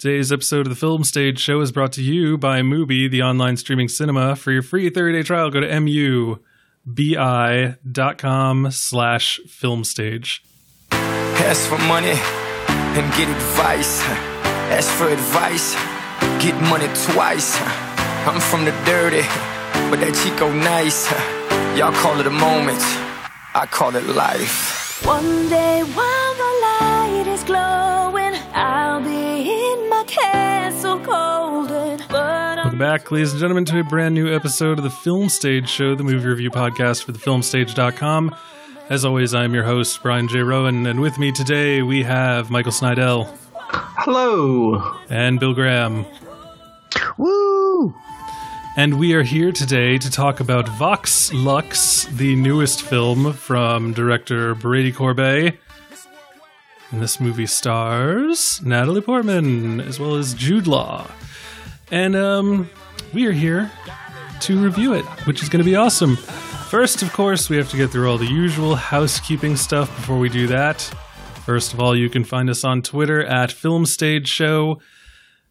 Today's episode of the Film Stage Show is brought to you by Mubi, the online streaming cinema. For your free 30-day trial, go to mubi.com slash filmstage. Ask for money and get advice. Ask for advice, get money twice. I'm from the dirty, but that Chico nice. Y'all call it a moment, I call it life. One day while back, ladies and gentlemen, to a brand new episode of the Film Stage Show, the movie review podcast for thefilmstage.com. As always, I'm your host, Brian J. Roan, and with me today we have Michael Snydel Hello. and Bill Graham. Woo! And we are here today to talk about Vox Lux, the newest film from director Brady Corbet. And this movie stars Natalie Portman as well as Jude Law. And um, we are here to review it, which is going to be awesome. First, of course, we have to get through all the usual housekeeping stuff before we do that. First of all, you can find us on Twitter at Film Stage Show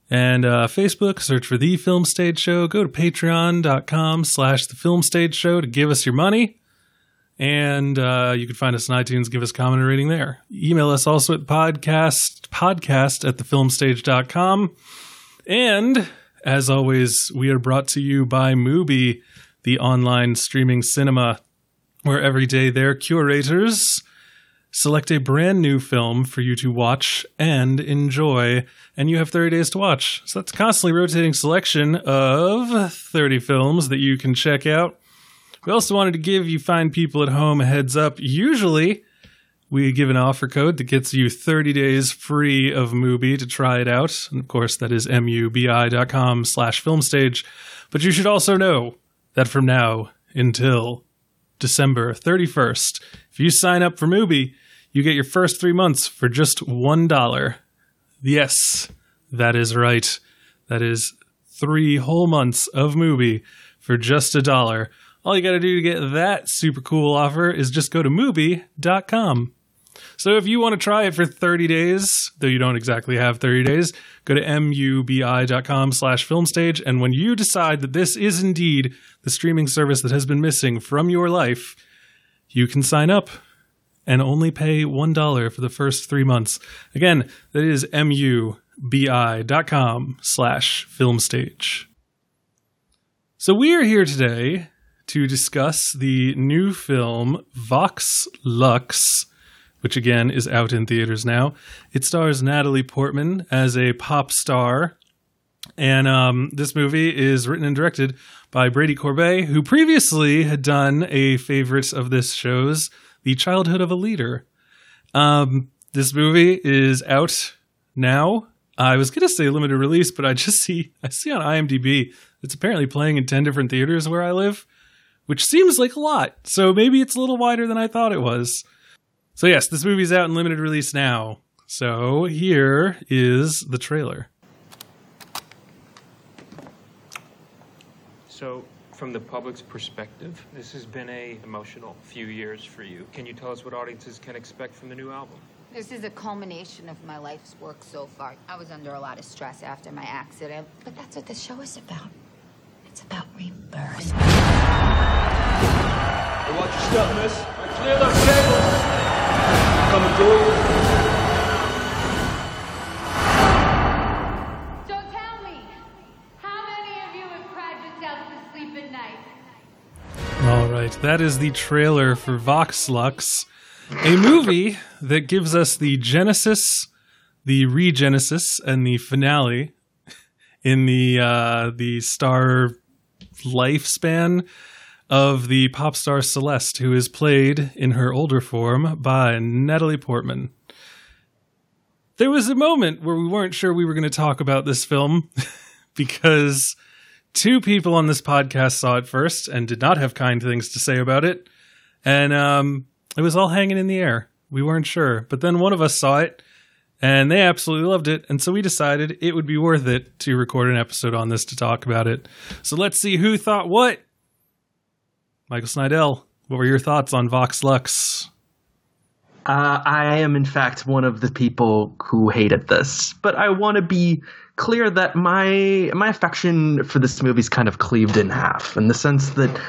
and uh, Facebook. Search for the Film Stage Show. Go to patreon.com slash the Film Stage Show to give us your money. And uh, you can find us on iTunes. Give us a comment and rating there. Email us also at podcast podcast at thefilmstage.com. And as always, we are brought to you by Mubi, the online streaming cinema, where every day their curators select a brand new film for you to watch and enjoy, and you have 30 days to watch. So that's a constantly rotating selection of 30 films that you can check out. We also wanted to give you fine people at home a heads up. Usually, we give an offer code that gets you 30 days free of Mubi to try it out. And of course, that is mubi.com slash filmstage. But you should also know that from now until December 31st, if you sign up for Mubi, you get your first three months for just $1. Yes, that is right. That is three whole months of Mubi for just a dollar. All you got to do to get that super cool offer is just go to Mubi.com. So if you want to try it for 30 days, though you don't exactly have 30 days, go to mubi.com slash filmstage. And when you decide that this is indeed the streaming service that has been missing from your life, you can sign up and only pay $1 for the first three months. Again, that is mubi.com slash filmstage. So we are here today to discuss the new film Vox Lux, which again is out in theaters now. It stars Natalie Portman as a pop star. And um, this movie is written and directed by Brady Corbet, who previously had done a favorite of this show's The Childhood of a Leader. Um, this movie is out now. I was going to say limited release, but I just see I see on IMDb it's apparently playing in 10 different theaters where I live, which seems like a lot. So maybe it's a little wider than I thought it was. So yes, this movie's out in limited release now. So here is the trailer. So, from the public's perspective, this has been a emotional few years for you. Can you tell us what audiences can expect from the new album? This is a culmination of my life's work so far. I was under a lot of stress after my accident, but that's what the show is about. It's about rebirth. Hey, watch your step, miss. Right, clear those tables. Coming through. So tell me, how many of you have cried yourself to sleep at night? All right, that is the trailer for Vox Lux, a movie that gives us the genesis, the regenesis, and the finale in the uh, the star lifespan of the pop star Celeste, who is played in her older form by Natalie Portman. There was a moment where we weren't sure we were going to talk about this film because two people on this podcast saw it first and did not have kind things to say about it. And um, it was all hanging in the air. We weren't sure. But then one of us saw it and they absolutely loved it. And so we decided it would be worth it to record an episode on this to talk about it. So let's see who thought what. Michael Snydel, what were your thoughts on Vox Lux? Uh, I am, in fact, one of the people who hated this, but I want to be clear that my my affection for this movie is kind of cleaved in half, in the sense that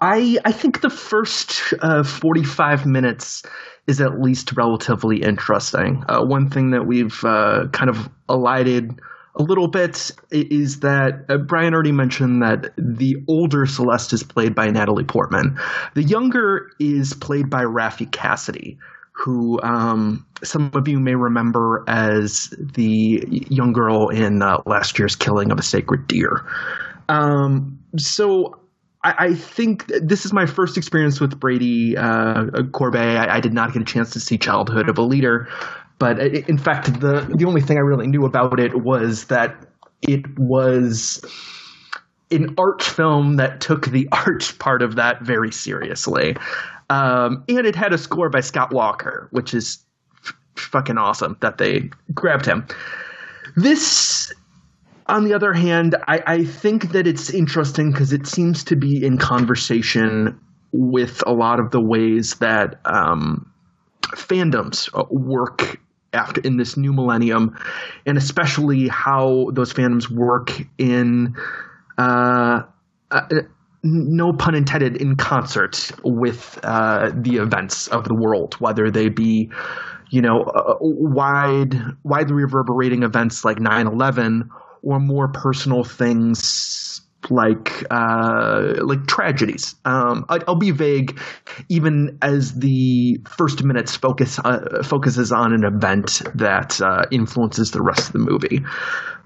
I I think the first uh, forty five minutes is at least relatively interesting. Uh, one thing that we've uh, kind of elided a little bit is that uh, Brian already mentioned that the older Celeste is played by Natalie Portman. The younger is played by Raffi Cassidy, who um, some of you may remember as the young girl in uh, last year's Killing of a Sacred Deer. Um, so I, I, think this is my first experience with Brady uh, Corbet. I, I, did not get a chance to see Childhood of a Leader, but in fact, the the only thing I really knew about it was that it was an art film that took the art part of that very seriously. Um, and it had a score by Scott Walker, which is f- fucking awesome that they grabbed him. This, on the other hand, I, I think that it's interesting because it seems to be in conversation with a lot of the ways that um, fandoms uh, work after in this new millennium, and especially how those fandoms work in. Uh, uh, no pun intended, in concert with uh, the events of the world, whether they be, you know, wide, widely reverberating events like 9/11, or more personal things like uh, like tragedies. Um, I, will be vague, even as the first minutes focus uh, focuses on an event that uh, influences the rest of the movie.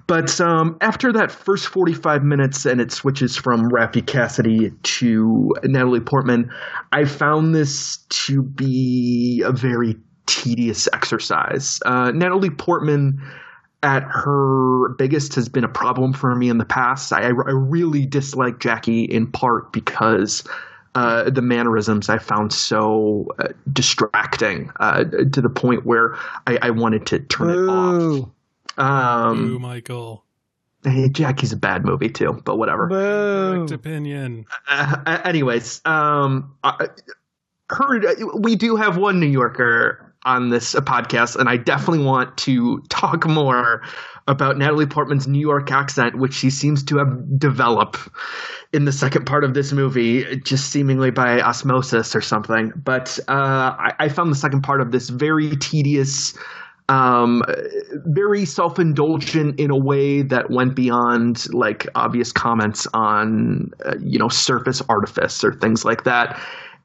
But um, after that first 45 minutes and it switches from Raffi Cassidy to Natalie Portman, I found this to be a very tedious exercise. Uh, Natalie Portman at her biggest has been a problem for me in the past. I, I really dislike Jackie in part because uh, the mannerisms I found so uh, distracting uh, to the point where I, I wanted to turn Ooh. it off. Um, Boo, Michael. Hey, Jackie's a bad movie too, but whatever. Boo. opinion. Uh, anyways, um, I heard we do have one New Yorker on this podcast, and I definitely want to talk more about Natalie Portman's New York accent, which she seems to have developed in the second part of this movie, just seemingly by osmosis or something. But uh, I, I found the second part of this very tedious um, very self indulgent in a way that went beyond like obvious comments on, uh, you know, surface artifice or things like that.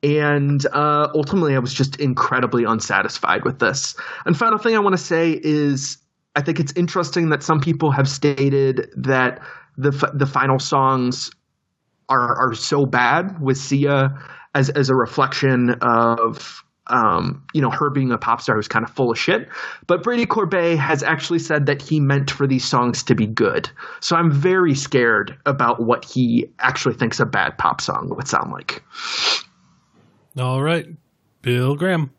And uh, ultimately, I was just incredibly unsatisfied with this. And final thing I want to say is I think it's interesting that some people have stated that the the final songs are are so bad with Sia as as a reflection of um, you know, her being a pop star was kind of full of shit. But Brady Corbet has actually said that he meant for these songs to be good. So I'm very scared about what he actually thinks a bad pop song would sound like. All right. Bill Graham.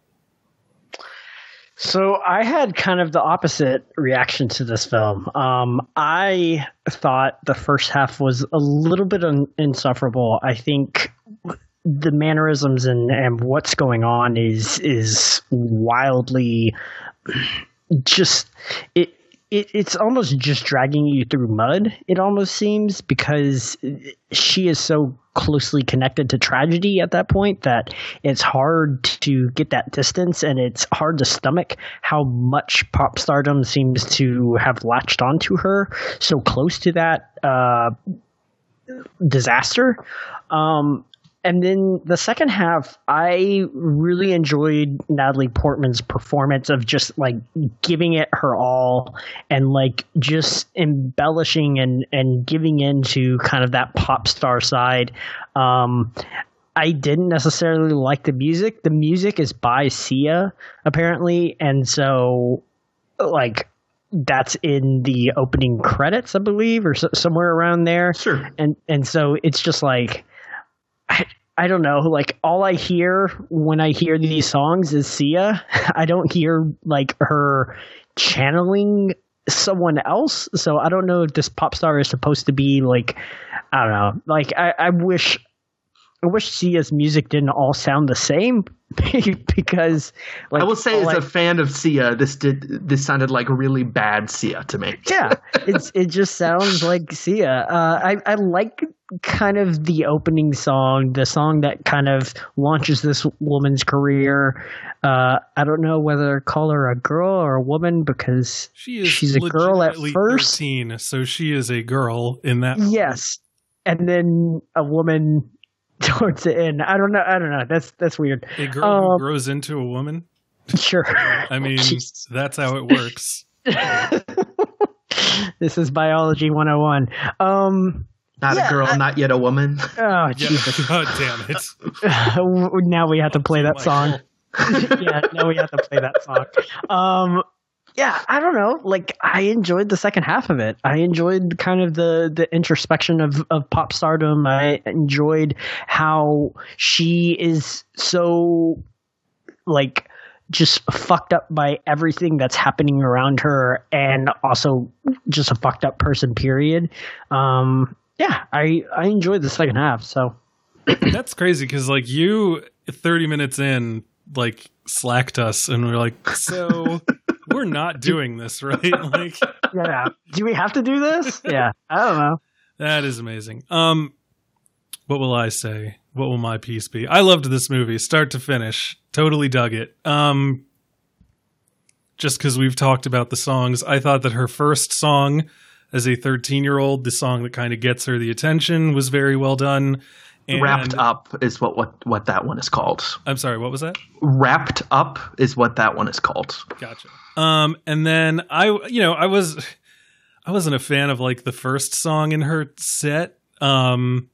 So I had kind of the opposite reaction to this film. Um, I thought the first half was a little bit un- insufferable. I think the mannerisms and, and what's going on is is wildly just it, it it's almost just dragging you through mud it almost seems because she is so closely connected to tragedy at that point that it's hard to get that distance and it's hard to stomach how much pop stardom seems to have latched onto her so close to that uh, disaster. Um, and then the second half, I really enjoyed Natalie Portman's performance of just like giving it her all and like just embellishing and, and giving into kind of that pop star side. Um, I didn't necessarily like the music. The music is by Sia, apparently. And so, like, that's in the opening credits, I believe, or so, somewhere around there. Sure. And and so it's just like I, I don't know, like all I hear when I hear these songs is Sia. I don't hear like her channeling someone else. So I don't know if this pop star is supposed to be like I don't know. Like I, I wish I wish Sia's music didn't all sound the same because like I will say, as all I- a fan of Sia, this did this sounded like really bad Sia to me. yeah, it's it just sounds like Sia. Uh, I I like kind of the opening song, the song that kind of launches this woman's career. Uh, I don't know whether to call her a girl or a woman because She is she's a girl at legitimately first. 13, so she is a girl in that. Yes, and then a woman towards the end. I don't know. I don't know. That's that's weird. A girl Um, who grows into a woman. Sure. I mean, Jesus. that's how it works. this is biology 101. Um. Not Yeah, a girl, I- not yet a woman. Oh, Yeah, Jesus. God damn it. now we have to play that Oh song. Yeah, now we have to play that song. Um, yeah, I don't know. Like, I enjoyed the second half of it. I enjoyed kind of the the introspection of of pop stardom. I enjoyed how she is so like just fucked up by everything that's happening around her and also just a fucked up person period um yeah i i enjoyed the second half so That's crazy because, like, you 30 minutes in, like, slacked us, and we're like, so we're not doing this, right? Like, yeah do we have to do this yeah i don't know that is amazing. Um, what will I say? What will my piece be? I loved this movie, start to finish. Totally dug it. Um, just because we've talked about the songs, I thought that her first song as a 13 year old, the song that kind of gets her the attention, was very well done. And Wrapped up is what, what what that one is called. I'm sorry, what was that? Wrapped up is what that one is called. Gotcha. Um, and then I, you know, I was, I wasn't a fan of like the first song in her set. Um,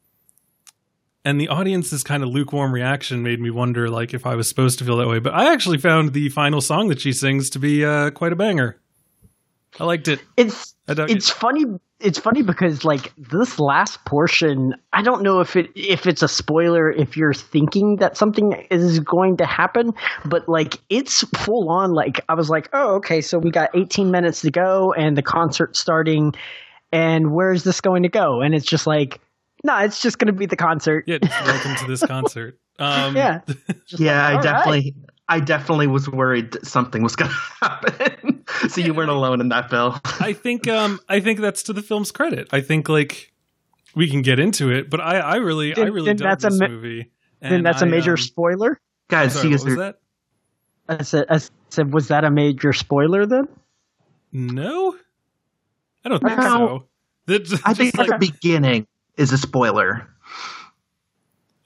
and the audience's kind of lukewarm reaction made me wonder, like, if I was supposed to feel that way. But I actually found the final song that she sings to be uh, quite a banger. I liked it. it's it's it. funny it's funny because like this last portion i don't know if it if it's a spoiler if you're thinking that something is going to happen but like it's full on like i was like oh okay so we got 18 minutes to go and the concert's starting and where's this going to go and it's just like no it's just going to be the concert Yeah, welcome to this concert. Um, yeah yeah, like, I all right. Definitely, I definitely was worried that something was going to happen. so you weren't alone in that, Bill. I think, um, I think that's to the film's credit. I think like we can get into it, but I, I really, I really then dug that's a this ma- movie. then that's a I, major um, spoiler Guys, sorry, see, what was that? I said, I said was that a major spoiler then No, I don't think No. so. That- I think like- the beginning is a spoiler.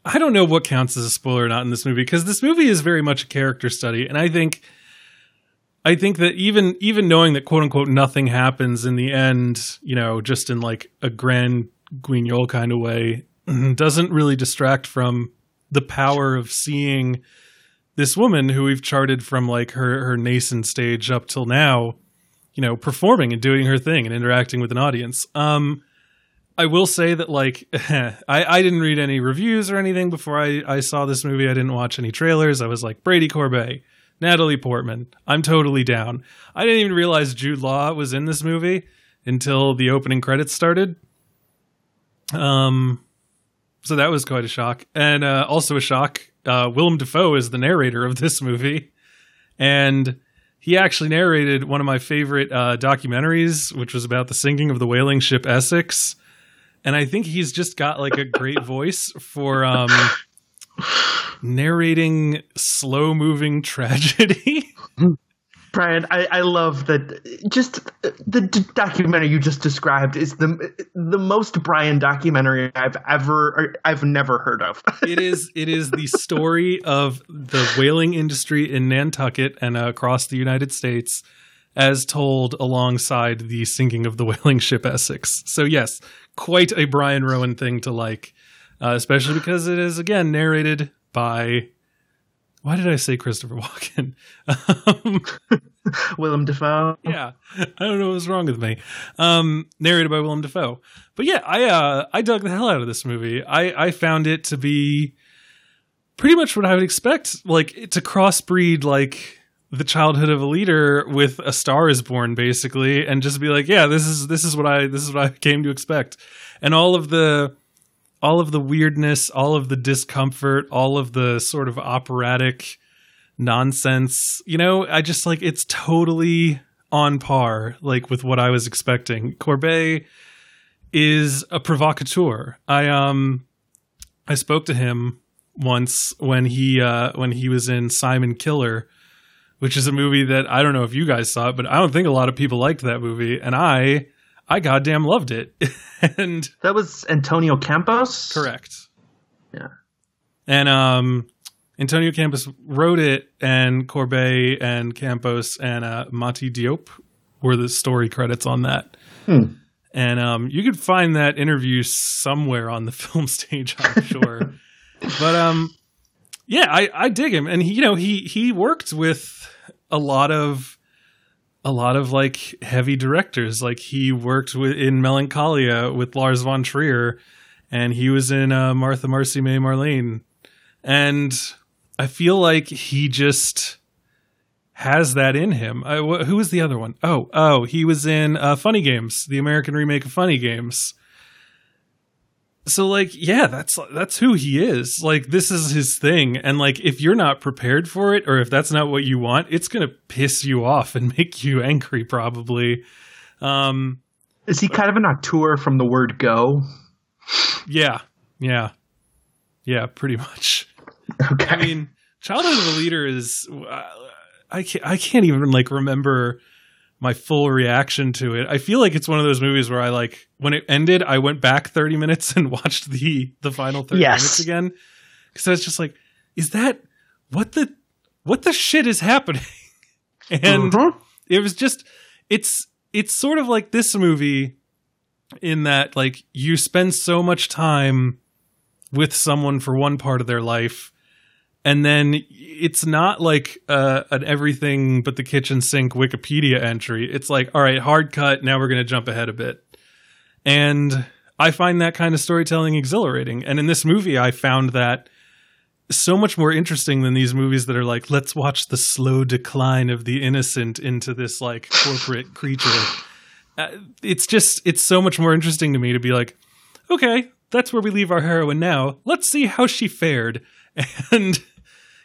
I don't know what counts as a spoiler or not in this movie because this movie is very much a character study, and I think, I think that even even knowing that quote unquote nothing happens in the end, you know, just in like a grand guignol kind of way, doesn't really distract from the power of seeing this woman who we've charted from like her her nascent stage up till now, you know, performing and doing her thing and interacting with an audience. Um, I will say that like I, I didn't read any reviews or anything before I, I saw this movie. I didn't watch any trailers. I was like Brady Corbet, Natalie Portman. I'm totally down. I didn't even realize Jude Law was in this movie until the opening credits started. Um, so that was quite a shock, and uh, also a shock. Uh, Willem Dafoe is the narrator of this movie, and he actually narrated one of my favorite uh, documentaries, which was about the sinking of the whaling ship Essex. And I think he's just got like a great voice for um, narrating slow moving tragedy. Brian, I, I love that. Just the d- documentary you just described is the the most Brian documentary I've ever, or I've never heard of. it is it is the story of the whaling industry in Nantucket and uh, across the United States as told alongside the sinking of the whaling ship Essex. So yes, quite a Brian Roan thing to like, uh, especially because it is again narrated by why did I say Christopher Walken? um, Willem Dafoe. yeah, I don't know what's wrong with me. Um, narrated by Willem Dafoe. But yeah, I uh, I dug the hell out of this movie. I I found it to be pretty much what I would expect, like to crossbreed like the childhood of a leader with a star is born basically and just be like yeah this is this is what i this is what i came to expect and all of the all of the weirdness, all of the discomfort, all of the sort of operatic nonsense. You know, I just like it's totally on par like with what I was expecting. Corbet is a provocateur. I um I spoke to him once when he uh when he was in Simon Killer, which is a movie that I don't know if you guys saw it, but I don't think a lot of people liked that movie and I I goddamn loved it. and That was Antonio Campos. correct. Yeah. And um Antonio Campos wrote it and Corbet and Campos and uh Mati Diop were the story credits on that. Hmm. And um you could find that interview somewhere on the film stage, I'm sure. but um yeah, I I dig him and he you know he he worked with a lot of a lot of like heavy directors. Like he worked with in Melancholia with Lars von Trier, and he was in uh, Martha, Marcy, May, Marlene, and I feel like he just has that in him. I, wh- who was the other one? Oh, oh, he was in uh, Funny Games, the American remake of Funny Games. So like, yeah, that's that's who he is. Like this is his thing and like if you're not prepared for it or if that's not what you want, it's going to piss you off and make you angry probably. Um Is he kind of an auteur from the word go? yeah. Yeah. Yeah, pretty much. Okay. I mean, Childhood of the Leader is uh, I can't I can't even like remember my full reaction to it. I feel like it's one of those movies where I like when it ended, I went back 30 minutes and watched the the final 30 Yes. minutes again cuz I was just like, is that what the what the shit is happening? and Mhm. it was just it's it's sort of like this movie in that like you spend so much time with someone for one part of their life and then it's not like uh, an everything but the kitchen sink wikipedia entry. It's like all right hard cut. Now we're going to jump ahead a bit. And i find that kind of storytelling exhilarating. And in this movie i found that so much more interesting than these movies that are like let's watch the slow decline of the innocent into this like corporate creature. Uh, it's just it's so much more interesting to me to be like okay that's where we leave our heroine now. Let's see how she fared. And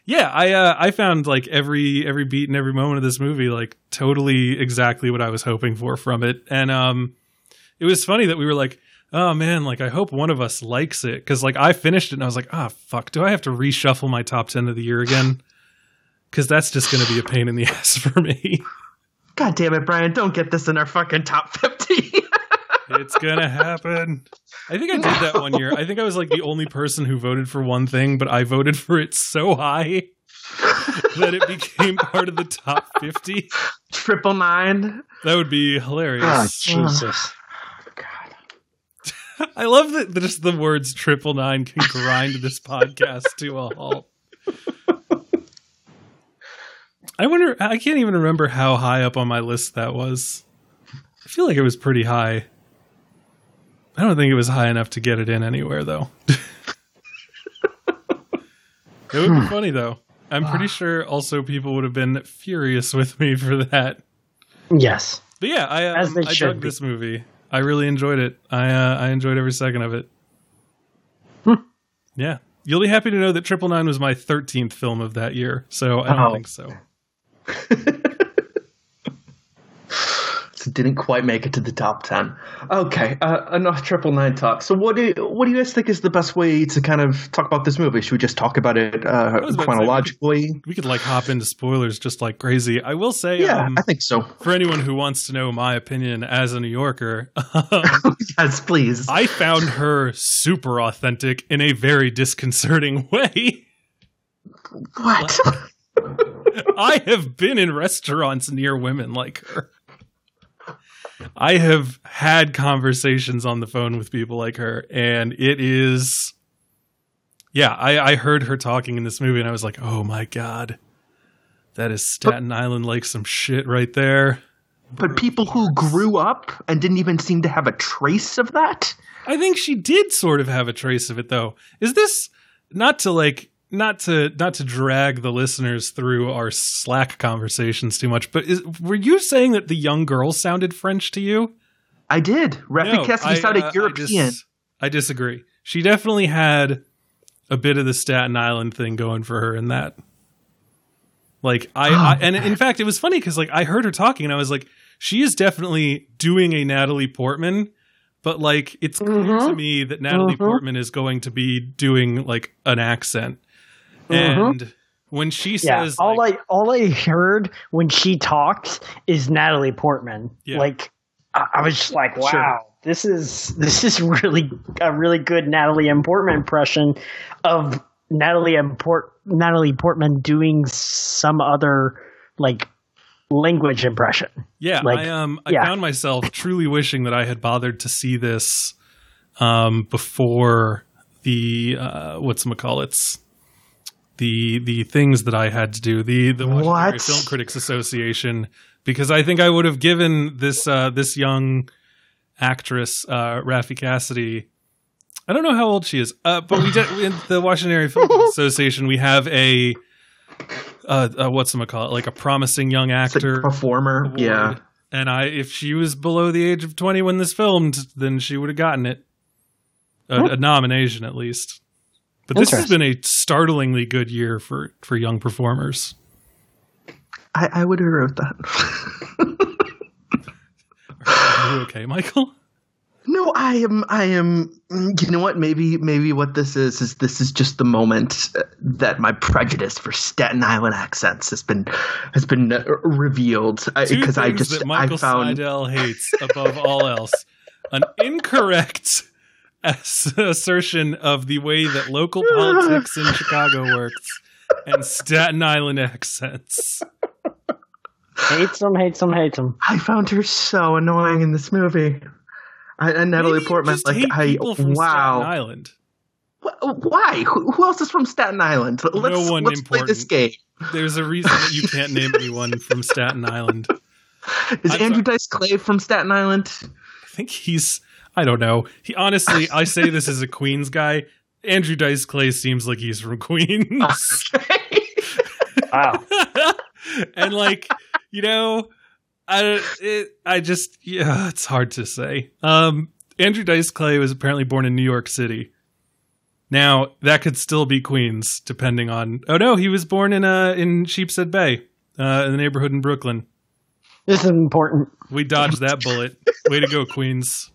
yeah i uh, i found like every every beat and every moment of this movie like totally exactly what i was hoping for from it and um it was funny that we were like oh man like i hope one of us likes it because like i finished it and i was like ah fuck do i have to reshuffle my top 10 of the year again because that's just going to be a pain in the ass for me God damn it, Brian! Don't get this in our fucking top fifty. It's gonna happen. I think I did that one year. I think I was like the only person who voted for one thing, but I voted for it so high that it became part of the top 50. Triple nine. That would be hilarious. Ah, Jesus. I love that that just the words triple nine can grind this podcast to a halt. I wonder, I can't even remember how high up on my list that was. I feel like it was pretty high. I don't think it was high enough to get it in anywhere, though. it would be funny, though. I'm pretty sure also people would have been furious with me for that. Yes. But yeah, I As um, they I dug be. this movie. I really enjoyed it. I uh, I enjoyed every second of it. Yeah, you'll be happy to know that Triple Nine was my thirteenth film of that year. So I don't Oh. think so. So didn't quite make it to the top ten. Okay, uh, enough triple nine talk. So what do you, what do you guys think is the best way to kind of talk about this movie? Should we just talk about it uh, was about to say, chronologically? We could like hop into spoilers just like crazy. I will say, Yeah, um, I think so. for anyone who wants to know my opinion as a New Yorker, yes, please. I found her super authentic in a very disconcerting way. what? I have been in restaurants near women like her. I have had conversations on the phone with people like her, and it is. Yeah, I, I heard her talking in this movie, and I was like, oh my God. That is Staten Island like some shit right there. but people who grew up and didn't even seem to have a trace of that. I think she did sort of have a trace of it though. Is this not to like not to not to drag the listeners through our Slack conversations too much, but is, were you saying that the young girl sounded French to you? I did. Raffi Cassidy I, sounded uh, I European. dis- I disagree. she definitely had a bit of the Staten Island thing going for her in that. Like I, I and in fact, it was funny because like I heard her talking and I was like, she is definitely doing a Natalie Portman, but like it's clear to me that Natalie Portman is going to be doing like an accent, and when she Yeah, says all like, I all I heard when she talks is Natalie Portman. Yeah. Like I, I was just like, wow, Sure. this is this is really a really good Natalie M. Portman impression of Natalie M. Port Natalie Portman doing some other like language impression. Yeah, Like, I um I yeah. found myself truly wishing that I had bothered to see this um before the uh what's it's the the things that I had to do the the Washington Area What? Film Critics Association because I think I would have given this uh this young actress uh Raffi Cassidy I don't know how old she is uh but we did in the Washington Area Film Association we have a uh, uh what's call it like a promising young It's like actor performer. award. Yeah. And I, if she was below the age of 20 when this filmed, then she would have gotten it. A, a nomination, at least. But this has been a startlingly good year for, for young performers. I, I would agree with that. Are you okay, Michael? No, I am. I am. You know what? Maybe, maybe what this is is this is just the moment uh, that my prejudice for Staten Island accents has been has been uh, revealed. Because I things just that I Michael found Seidel hates above all else: an incorrect ass- assertion of the way that local politics in Chicago works, and Staten Island accents. Hates them, hates them, hates them. I found her so annoying in this movie. I, and Natalie Maybe Portman, just like hate I people from Staten wow. Island. Why? Who, who else is from Staten Island? Let's, one let's play this game. There's a reason that you can't name anyone from Staten Island. Is I'm Andrew sorry. Dice Clay from Staten Island? I think he's. I don't know. He honestly, I say this as a Queens guy. Andrew Dice Clay seems like he's from Queens, Wow. and like you know, I it, I just yeah, it's hard to say. Um, Andrew Dice Clay was apparently born in New York City. Now that could still be Queens, depending on. Oh no, he was born in uh in Sheepshead Bay, uh, in the neighborhood in Brooklyn. This is important. We dodged that bullet. Way to go, Queens.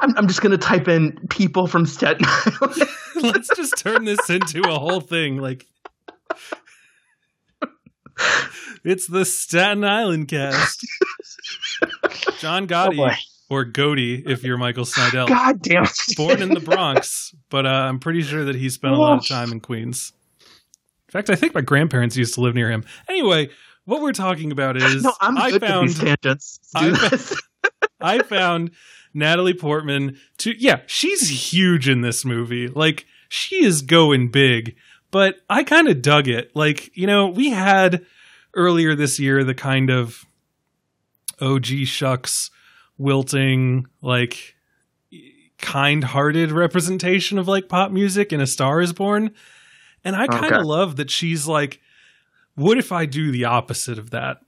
I'm, I'm just gonna type in people from Staten Island. Let's just turn this into a whole thing. Like, it's the Staten Island cast. John Gotti, boy. or Goaty, if you're Michael Snydel, God damn it! born in the Bronx, but uh, I'm pretty sure that he spent a lot of time in Queens. In fact, I think my grandparents used to live near him. Anyway, what we're talking about is no, I'm I found these tangents. I- this. I found Natalie Portman to yeah, she's huge in this movie. Like she is going big, but I kind of dug it. Like, you know, we had earlier this year the kind of OG shucks wilting like kind-hearted representation of like pop music in A Star is Born. And I kind of Okay. love that she's like what if I do the opposite of that?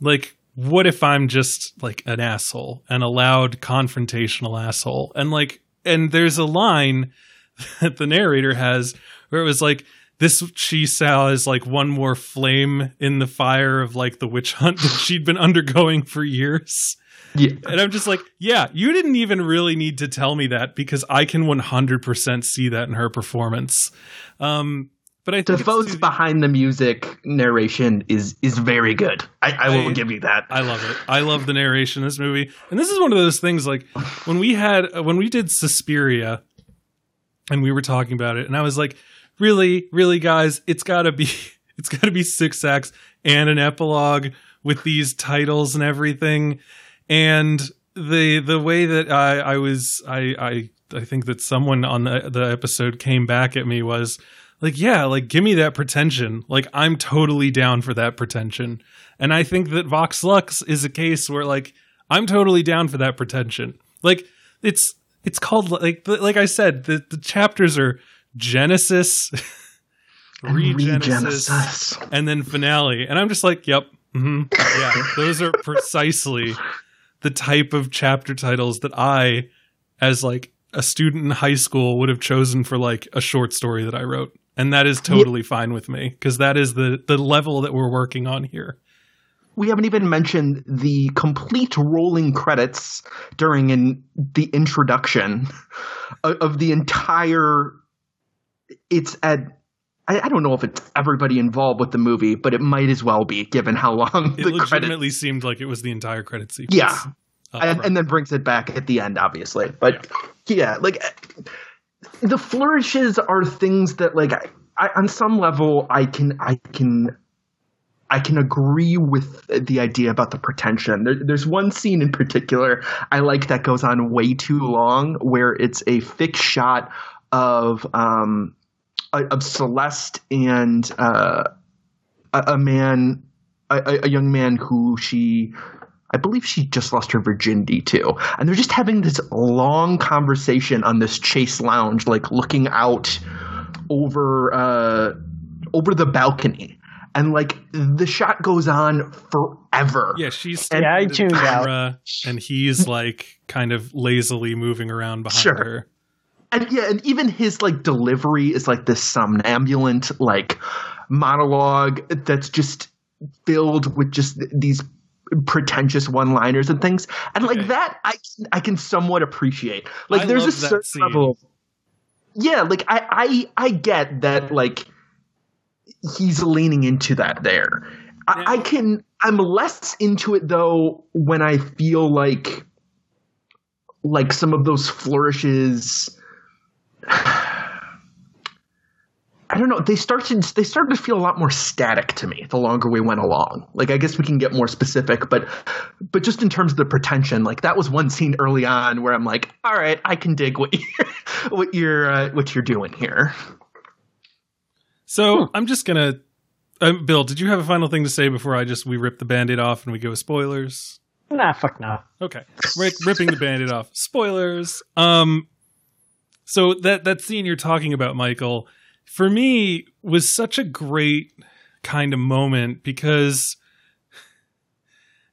Like what if I'm just like an asshole, an a loud confrontational asshole? And like, and there's a line that the narrator has where it was like, this she saw as like one more flame in the fire of like the witch hunt that she'd been undergoing for years. Yeah. And I'm just like, yeah, you didn't even really need to tell me that because I can 100% see that in her performance. Um, but I think Dafoe's to the- voice behind the music narration is is very good. I, I will give you that. I love it. I love the narration in this movie. And this is one of those things like when we had when we did Suspiria and we were talking about it and I was like, "Really? Really guys, it's got to be it's got to be six acts and an epilogue with these titles and everything." And the the way that I I was I I I think that someone on the the episode came back at me was like yeah like give me that pretension like i'm totally down for that pretension and i think that vox lux is a case where like i'm totally down for that pretension like it's it's called like like i said the, the chapters are genesis regenesis Regenesis. and then finale and i'm just like yep hmm yeah those are precisely the type of chapter titles that i as like a student in high school would have chosen for like a short story that I wrote. And that is totally fine with me because that is the the level that we're working on here. We haven't even mentioned the complete rolling credits during in the introduction of, the entire. It's at. I, I don't know if it's everybody involved with the movie, but it might as well be given how long It the legitimately credits. seemed like it was the entire credit sequence. Yeah, and, and then brings it back at the end, obviously. But yeah, like the flourishes are things that, like, I, I, on some level, I can, I can, I can agree with the idea about the pretension. There, there's one scene in particular I like that goes on way too long, where it's a fixed shot of um of Celeste and uh, a, a man, a, a- a young man who she I believe she just lost her virginity too. And they're just having this long conversation on this chase lounge, like looking out over uh over the balcony. And like the shot goes on forever. Yeah, she's And- Yeah, I staring at the tuned out. and he's like kind of lazily moving around behind Sure. her. and yeah, and even his like delivery is like this somnambulant like monologue that's just filled with just these pretentious one-liners and things, and like Okay. that, I I can somewhat appreciate. Like, I there's a certain scene. level. Of, yeah, like I I I get that like he's leaning into that there. I, I can. I'm less into it though when I feel like like some of those flourishes. I don't know. They started. They started to feel a lot more static to me the longer we went along. Like I guess we can get more specific, but but just in terms of the pretension, like that was one scene early on where I'm like, all right, I can dig what you're what you're uh, what you're doing here. So I'm just gonna. Um, Bill, did you have a final thing to say before I just we rip the band-aid off and we go spoilers? Nah, fuck no. Okay, Rick, ripping the band-aid off. Spoilers. Um, so that that scene you're talking about, Michael, for me was such a great kind of moment because.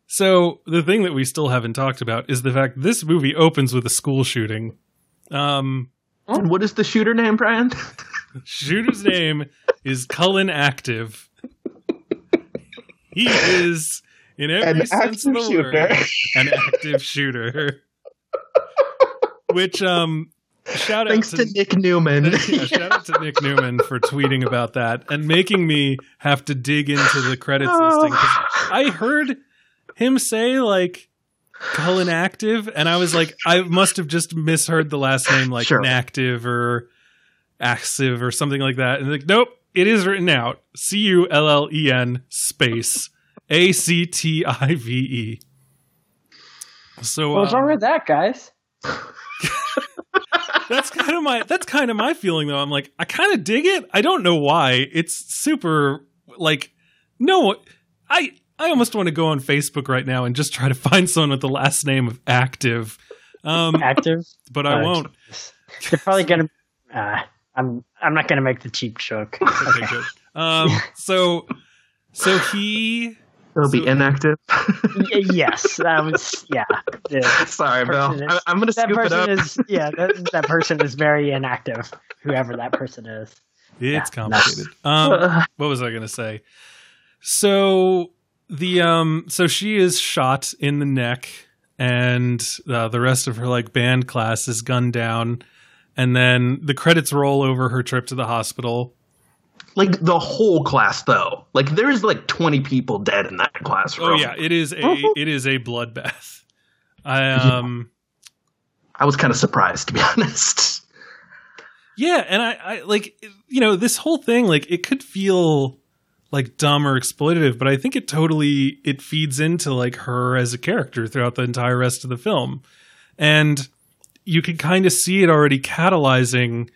So the thing that we still haven't talked about is the fact this movie opens with a school shooting. Um, And what is the shooter name, Brian? shooter's name is Cullen Active. He is in every An sense of the active shooter. word an active shooter. Which um shout Thanks out to Nick Newman. yeah, shout out to Nick Newman for tweeting about that and making me have to dig into the credits listing 'cause I heard him say like Cullen Active, and I was like, I must have just misheard the last name, like Sure. Nactive or Active or something like that. And like, nope, it is written out: C U L L E N space A C T I V E. So What's uh, wrong with that, guys? that's kind of my that's kind of my feeling though. I'm like, I kind of dig it. I don't know why. It's super like no. I I almost want to go on Facebook right now and just try to find someone with the last name of Active. Um, Active. but I Uh, won't. They're probably gonna. Uh, I'm. I'm not gonna make the cheap joke. Okay, good. Um, so so he It'll be inactive. Yes, that was. Yeah. The- Sorry, Bill. person I, is- I'm going to that scoop it person up. is. Yeah, that, that person is very inactive. Whoever that person is. It's Yeah, complicated. Um, what was I going to say? So the um, so she is shot in the neck, and uh, the rest of her like band class is gunned down, and then the credits roll over her trip to the hospital. Like the whole class, though. Like there's like 20 people dead in that classroom. Oh yeah, it is a it is a bloodbath. I um. I was kind of surprised, to be honest. Yeah, and I, I like you know this whole thing like it could feel like dumb or exploitative, but I think it totally it feeds into like her as a character throughout the entire rest of the film, and you can kind of see it already catalyzing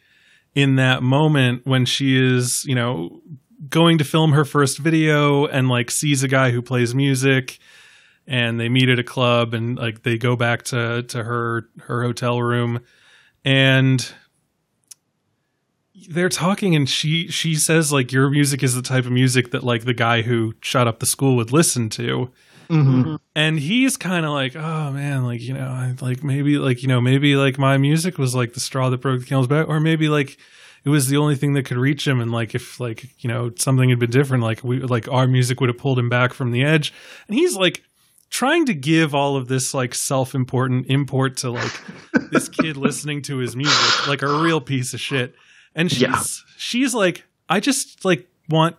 in that moment when she is you know going to film her first video and like sees a guy who plays music and they meet at a club and like they go back to to her her hotel room and they're talking and she she says like your music is the type of music that like the guy who shot up the school would listen to Mm-hmm. Mm-hmm. and he's kind of like, oh man, like you know, I, like maybe like you know maybe like my music was like the straw that broke the camel's back, or maybe like it was the only thing that could reach him, and like if like you know something had been different, like we like our music would have pulled him back from the edge, and he's like trying to give all of this like self-important import to like this kid listening to his music like a real piece of shit. And she's Yeah. she's like i just like want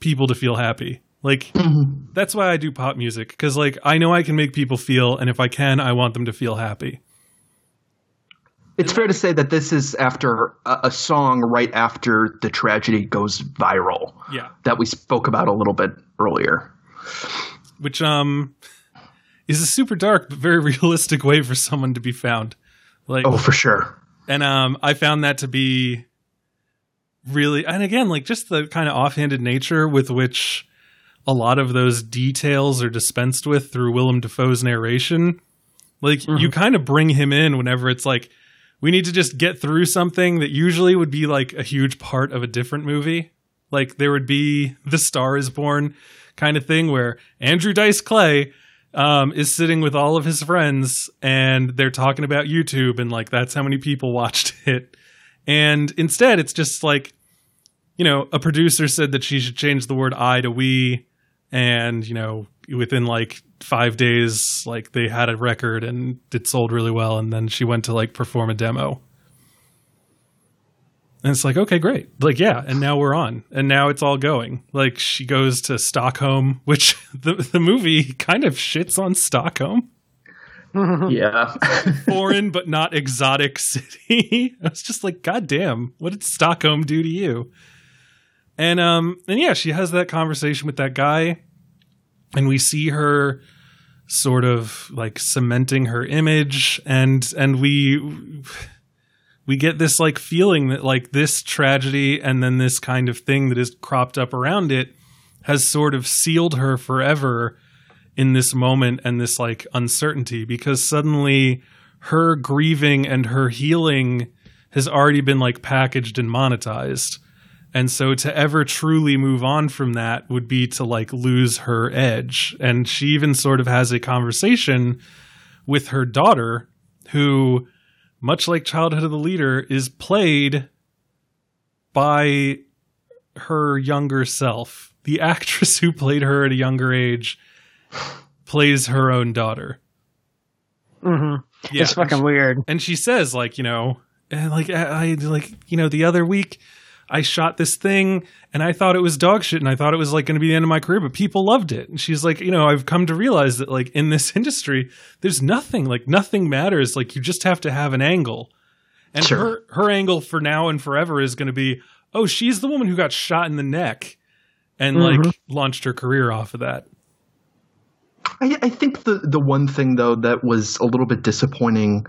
people to feel happy like that's why i do pop music because like i know i can make people feel and if i can i want them to feel happy It's fair to say that this is after a, a song right after the tragedy goes viral yeah that we spoke about a little bit earlier. which um is a super dark but very realistic way for someone to be found like Oh, for sure. and um i found that to be really and again like just the kind of offhanded nature with which a lot of those details are dispensed with through willem dafoe's narration. Like you kind of bring him in whenever it's like we need to just get through something that usually would be like a huge part of a different movie. Like there would be the star is born kind of thing where andrew dice clay um, is sitting with all of his friends and they're talking about youtube and like that's how many people watched it. And instead it's just like you know a producer said that she should change the word i to we and you know within like five days like they had a record and it sold really well and then she went to like perform a demo and it's like okay great like yeah and now we're on and now it's all going like she goes to stockholm which the, the movie kind of shits on stockholm Yeah. foreign but not exotic city. I was just like, God damn, what did Stockholm do to you? And um and yeah, she has that conversation with that guy, and we see her sort of like cementing her image and and we we get this like feeling that like this tragedy and then this kind of thing that is cropped up around it has sort of sealed her forever in this moment and this like uncertainty because suddenly her grieving and her healing has already been like packaged and monetized. And so to ever truly move on from that would be to like lose her edge. And she even sort of has a conversation with her daughter, who, much like Childhood of the Leader, is played by her younger self. The actress who played her at a younger age plays her own daughter. Mm-hmm. Yeah. It's fucking weird. and she says like you know and like I, I like you know the other week I shot this thing and I thought it was dog shit and I thought it was like going to be the end of my career but people loved it. And she's like you know I've come to realize that like in this industry there's nothing like nothing matters. Like you just have to have an angle. And Sure. her her angle for now and forever is going to be oh she's the woman who got shot in the neck and mm-hmm. like launched her career off of that. I, I think the the one thing though that was a little bit disappointing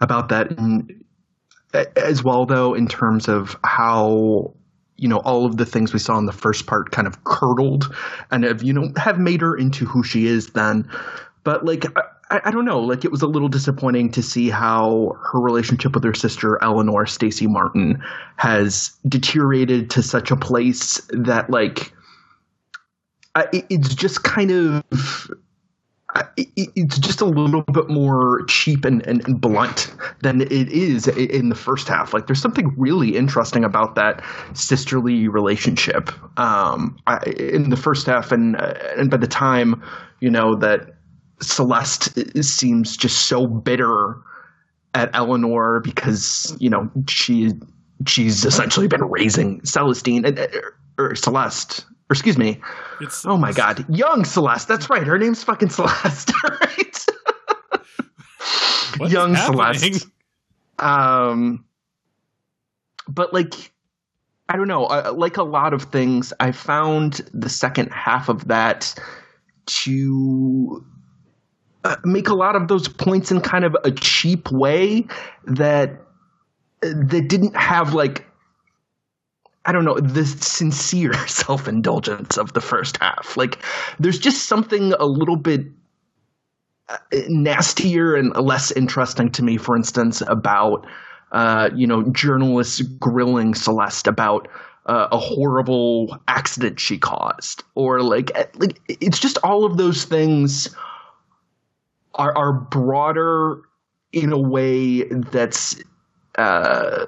about that, in, as well though, in terms of how you know all of the things we saw in the first part kind of curdled and have you know have made her into who she is then. But like I, I don't know, like it was a little disappointing to see how her relationship with her sister Eleanor Stacy Martin has deteriorated to such a place that like I, it's just kind of it's just a little bit more cheap and, and, and blunt than it is in the first half. Like, there's something really interesting about that sisterly relationship um, I, in the first half, and uh, and by the time you know that Celeste seems just so bitter at Eleanor because you know she she's essentially been raising Celestine and or Celeste. Or excuse me, it's Oh my god, young Celeste. That's right. Her name's fucking Celeste, right? young happening? Celeste. Um, but like, I don't know. Uh, like a lot of things, I found the second half of that to uh, make a lot of those points in kind of a cheap way that that didn't have like I don't know, the sincere self indulgence of the first half. Like, there's just something a little bit uh, nastier and less interesting to me, for instance, about, uh, you know, journalists grilling Celeste about, uh, a horrible accident she caused, or like eh, like it's just all of those things are are broader in a way that's uh,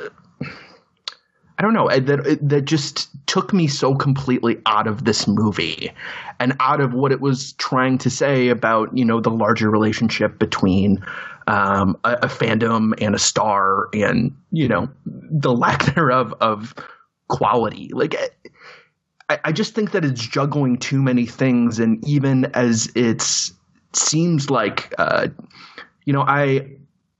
I don't know that that just took me so completely out of this movie and out of what it was trying to say about you know the larger relationship between um, a, a, fandom and a star and you know the lack thereof of quality. Like I, I just think that it's juggling too many things and even as it's seems like uh, you know I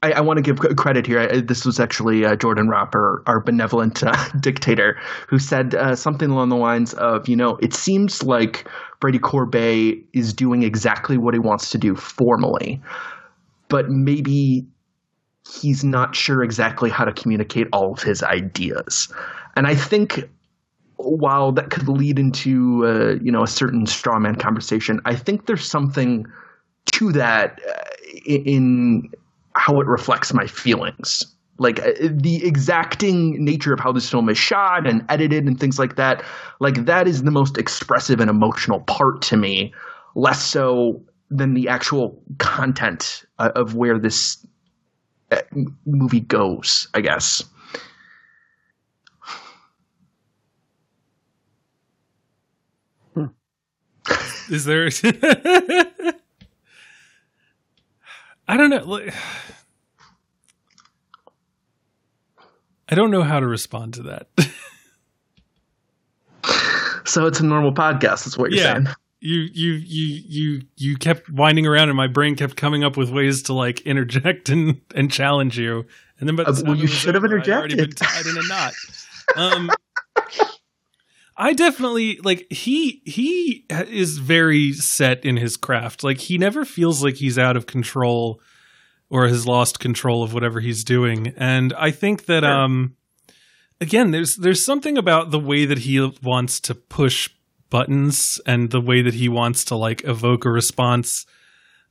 I, I want to give credit here. I, this was actually uh, Jordan Raup, our benevolent uh, dictator, who said uh, something along the lines of, you know, it seems like Brady Corbet is doing exactly what he wants to do formally, but maybe he's not sure exactly how to communicate all of his ideas. And I think while that could lead into uh, you know a certain strawman conversation, I think there's something to that uh, in how it reflects my feelings. Like uh, the exacting nature of how this film is shot and edited and things like that, like that is the most expressive and emotional part to me, less so than the actual content uh, of where this uh, movie goes, I guess. Is there? I don't know. I don't know how to respond to that. so it's a normal podcast. That's what you're yeah. saying. You you you you you kept winding around, and my brain kept coming up with ways to like interject and and challenge you. And then, but uh, well, you should have interjected. I'd been tied in a knot. Um, I definitely like he he is very set in his craft. Like he never feels like he's out of control or has lost control of whatever he's doing. And I think that sure. um again there's there's something about the way that he wants to push buttons and the way that he wants to like evoke a response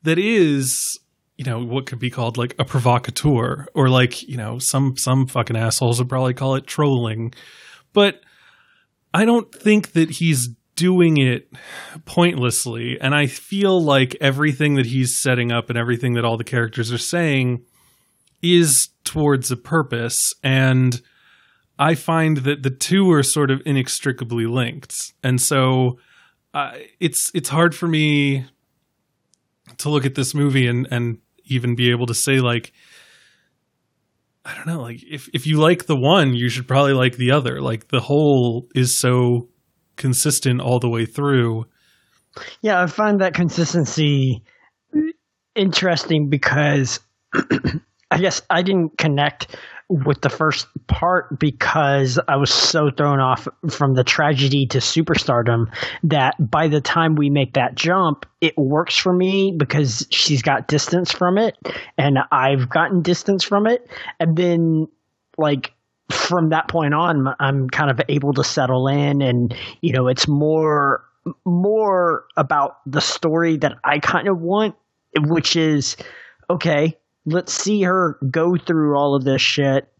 that is you know what could be called like a provocateur or like you know some some fucking assholes would probably call it trolling but I don't think that he's doing it pointlessly. And I feel like everything that he's setting up and everything that all the characters are saying is towards a purpose. And I find that the two are sort of inextricably linked. And so uh, it's it's hard for me to look at this movie and and even be able to say like I don't know, like if if you like the one, you should probably like the other. Like the whole is so consistent all the way through. Yeah, I find that consistency interesting because I guess I didn't connect with the first part because I was so thrown off from the tragedy to superstardom that by the time we make that jump, it works for me because she's got distance from it and I've gotten distance from it. And then, like, from that point on, I'm kind of able to settle in and, you know, it's more more about the story that I kind of want, which is okay, let's see her go through all of this shit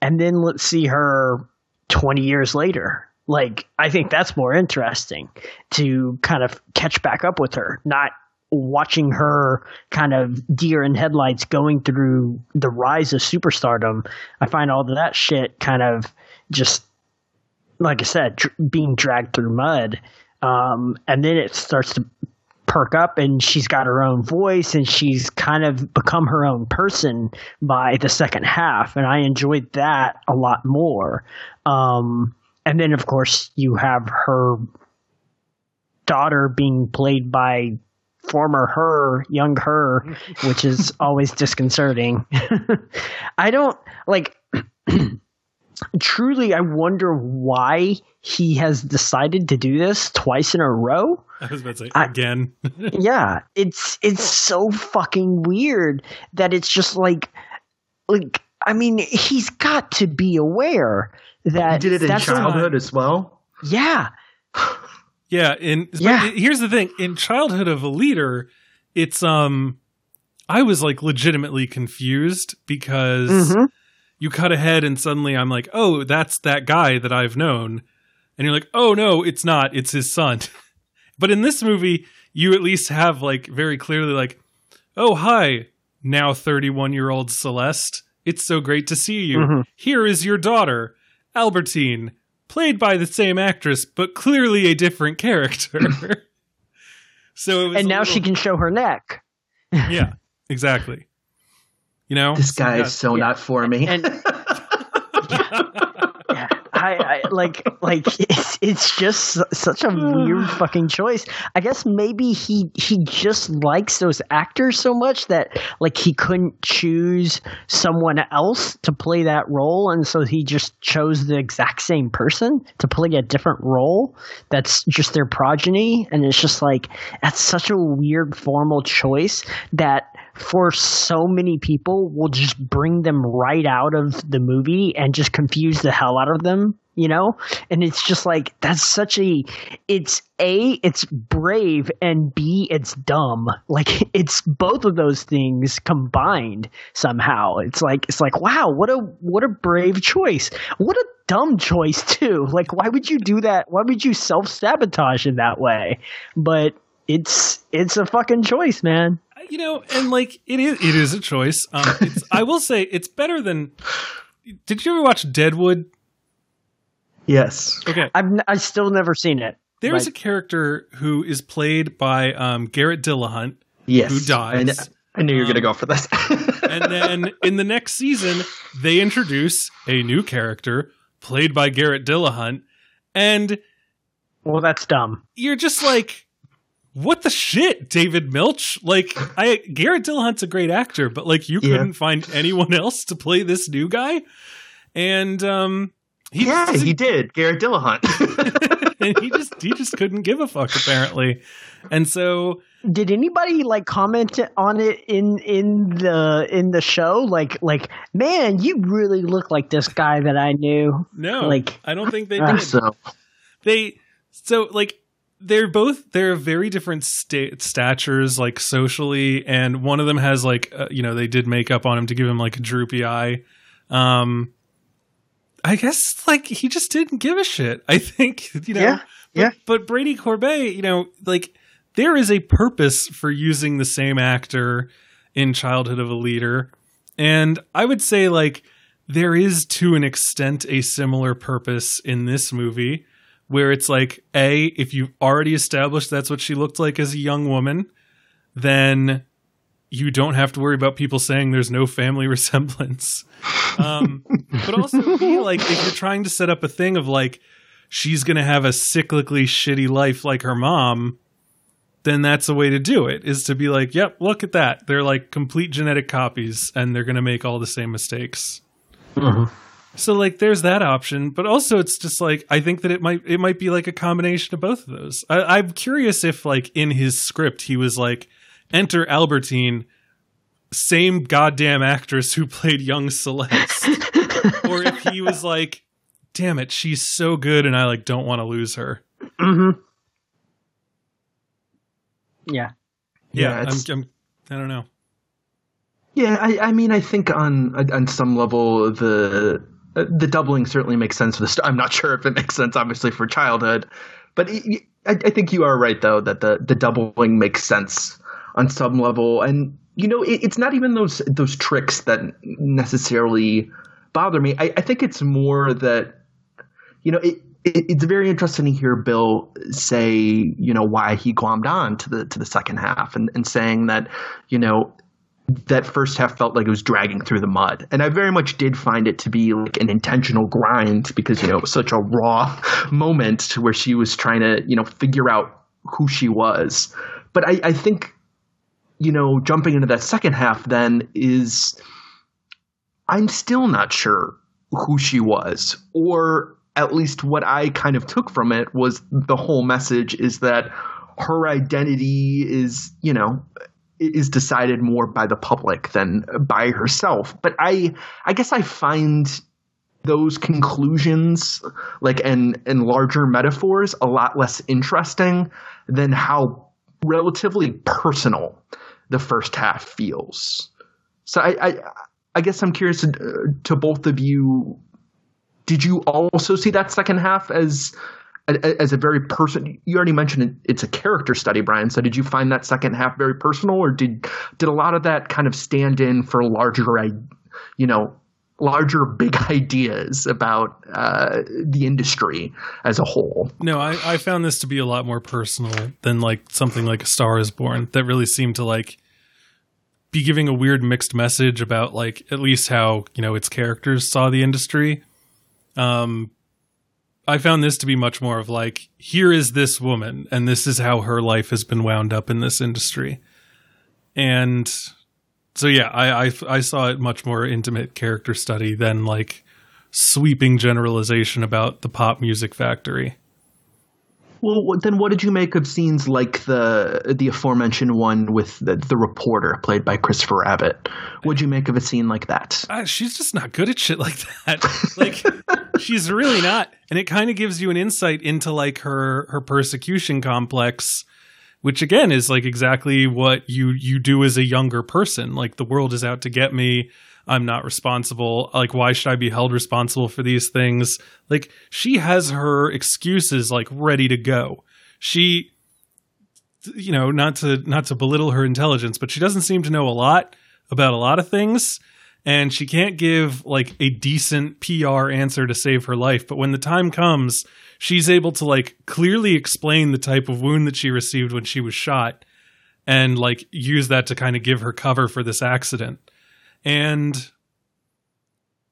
and then let's see her 20 years later. Like, I think that's more interesting to kind of catch back up with her, not watching her kind of deer in headlights going through the rise of superstardom. I find all of that shit kind of just, like I said, being dragged through mud. Um, and then it starts to perk up and she's got her own voice and she's kind of become her own person by the second half and i enjoyed that a lot more um, and then of course you have her daughter being played by former her young her which is always disconcerting i don't like truly i wonder why he has decided to do this twice in a row I was about to say I, again. yeah, it's it's so fucking weird that it's just like like I mean, he's got to be aware that he did it in childhood as well. Yeah. yeah, and yeah. here's the thing, in childhood of a leader, it's um I was like legitimately confused because mm-hmm. you cut ahead and suddenly I'm like, "Oh, that's that guy that I've known." and you're like, oh no, it's not. It's his son. but in this movie, you at least have like very clearly like, oh hi, now 31 year old Celeste. It's so great to see you. Mhm. Here is your daughter, Albertine, played by the same actress, but clearly a different character. so it was and a now she can show her neck. yeah, exactly. You know, This guy yeah. is so not for me. And yeah, I, I like like it's it's just such a weird fucking choice. I guess maybe he he just likes those actors so much that like he couldn't choose someone else to play that role, and so he just chose the exact same person to play a different role. That's just their progeny, and it's just like that's such a weird formal choice that for so many people will just bring them right out of the movie and just confuse the hell out of them you know? And it's just like that's such a it's a it's brave and b it's dumb. Like it's both of those things combined somehow. It's like it's like wow what a what a brave choice. What a dumb choice too. Like why would you do that? Why would you self-sabotage in that way? But it's it's a fucking choice man you know, and like it is, it is a choice. Um, it's, I will say it's better than. Did you ever watch Deadwood? yes. Okay, I've n- I still never seen it. there's Like- a character who is played by um, Garrett Dillahunt, Yes. who dies. And I knew you were Um, going to go for this. and then in the next season they introduce a new character played by Garrett Dillahunt, and Well, that's dumb. you're just like, what the shit, David Milch? Like, I Garrett Dillahunt's a great actor, but like you Yeah. couldn't find anyone else to play this new guy, and um, he yeah, just, he did. Garrett Dillahunt. and he just he just couldn't give a fuck apparently, and so Did anybody like comment on it in in the in the show? Like like man, you really look like this guy that I knew. no, Like- I don't think they did. so they so like they're both they're very different sta- statures like socially and one of them has like uh, you know they did makeup on him to give him like a droopy eye. Um i guess like he just didn't give a shit i think you know? Yeah, but, yeah. but brady corbet you know like there is a purpose for using the same actor in childhood of a leader. And i would say like there is to an extent a similar purpose in this movie where it's like a if you've already established that's what she looked like as a young woman then you don't have to worry about people saying there's no family resemblance. Um, but also b like if you're trying to set up a thing of like she's gonna have a cyclically shitty life like her mom then that's a way to do it is to be like yep look at that. They're like complete genetic copies and they're gonna make all the same mistakes so like there's that option, but also it's just like I think that it might it might be like a combination of both of those. I, I'm curious if like in his script he was like, enter Albertine, same goddamn actress who played young Celeste, or if he was like, damn it, she's so good and I like don't want to lose her. Mm-hmm. Yeah. Yeah, Yeah, I'm, I'm I don't know. Yeah, I, I mean, I think on on some level the Uh, the doubling certainly makes sense for the. St- I'm not sure if it makes sense, obviously, for childhood, but I, I think you are right though that the the doubling makes sense on some level, and you know, it, it's not even those those tricks that necessarily bother me. I, I think it's more that you know it, it. It's very interesting to hear Bill say, you know, why he glommed on to the to the second half, and, and saying that, you know, that first half felt like it was dragging through the mud. And I very much did find it to be like an intentional grind because, you know, it was such a raw moment where she was trying to, you know, figure out who she was. But I, I think, you know, jumping into that second half then is I'm still not sure who she was or at least what I kind of took from it was the whole message is that her identity is, you know, is decided more by the public than by herself. But I I guess I find those conclusions like and and larger metaphors a lot less interesting than how relatively personal the first half feels. So I I, I guess I'm curious to, to both of you did you also see that second half as as a very person. You already mentioned it, it's a character study, Brian. So did you find that second half very personal, or did did a lot of that kind of stand in for larger, you know, larger big ideas about uh, the industry as a whole? No, I, I found this to be a lot more personal than like something like A Star is Born that really seemed to like be giving a weird mixed message about like at least how, you know, its characters saw the industry. Um I found this to be much more of like, here is this woman, and this is how her life has been wound up in this industry. And so yeah, I, I I saw it much more intimate character study than like sweeping generalization about the pop music factory. Well, then what did you make of scenes like the the aforementioned one with the, the reporter played by Christopher Abbott? What'd you make of a scene like that? Uh, she's just not good at shit like that. Like she's really not, and it kind of gives you an insight into like her her persecution complex, which again is like exactly what you you do as a younger person. Like the world is out to get me. I'm not responsible. Like why should I be held responsible for these things? Like she has her excuses like ready to go. She you know, not to not to belittle her intelligence, but she doesn't seem to know a lot about a lot of things and she can't give like a decent PR answer to save her life. But when the time comes, she's able to like clearly explain the type of wound that she received when she was shot and like use that to kind of give her cover for this accident. And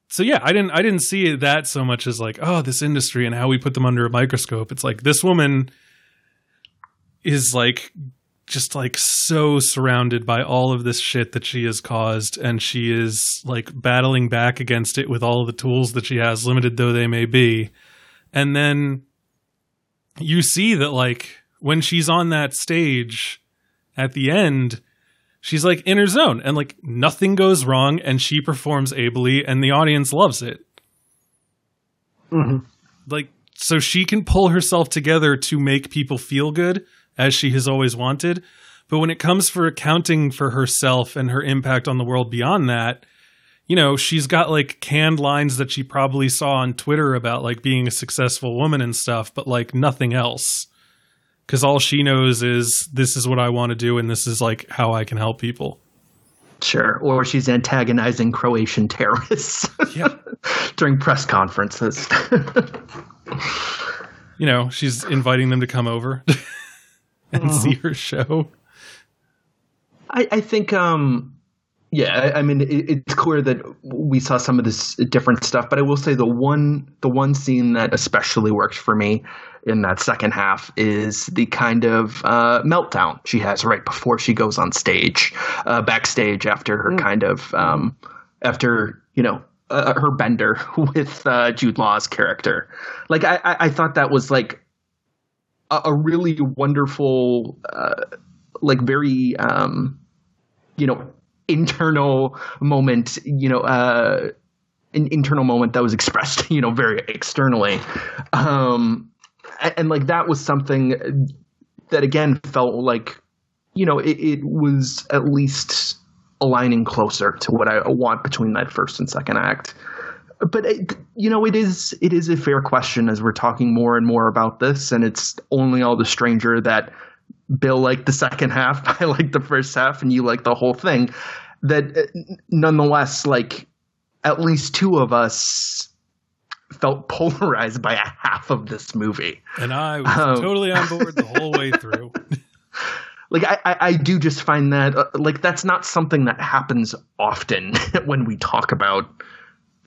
so yeah, I didn't I didn't see that so much as like, oh, this industry and how we put them under a microscope. It's like this woman is like just like so surrounded by all of this shit that she has caused and she is like battling back against it with all the tools that she has limited though they may be and then you see that like when she's on that stage at the end she's like in her zone and like nothing goes wrong and she performs ably and the audience loves it. Mm-hmm. Like so she can pull herself together to make people feel good as she has always wanted but when it comes for accounting for herself and her impact on the world beyond that you know she's got like canned lines that she probably saw on twitter about like being a successful woman and stuff but like nothing else because all she knows is this is what i want to do and this is like how i can help people Sure. Or she's antagonizing Croatian terrorists during press conferences. you know she's inviting them to come over and see her show I, I think, um, yeah, I, I mean, it, it's clear that we saw some of this different stuff, but I will say the one, the one scene that especially worked for me in that second half is the kind of uh, meltdown she has right before she goes on stage, uh, backstage after her kind of, um, after you know uh, her bender with uh, Jude Law's character. Like I, I, I thought that was like a, a really wonderful, uh, like very, um, you know, internal moment. You know, uh, an internal moment that was expressed, you know, very externally. Um, and, like that was something that again felt like, you know, it, it was at least aligning closer to what I want between that first and second act. But it, you know, it is it is a fair question as we're talking more and more about this, and it's only all the stranger that Bill liked the second half, I like the first half, and you like the whole thing. That uh, nonetheless, like at least two of us felt polarized by a half of this movie. and i was Um, totally on board the whole way through. Like I, I, I do just find that uh, like that's not something that happens often when we talk about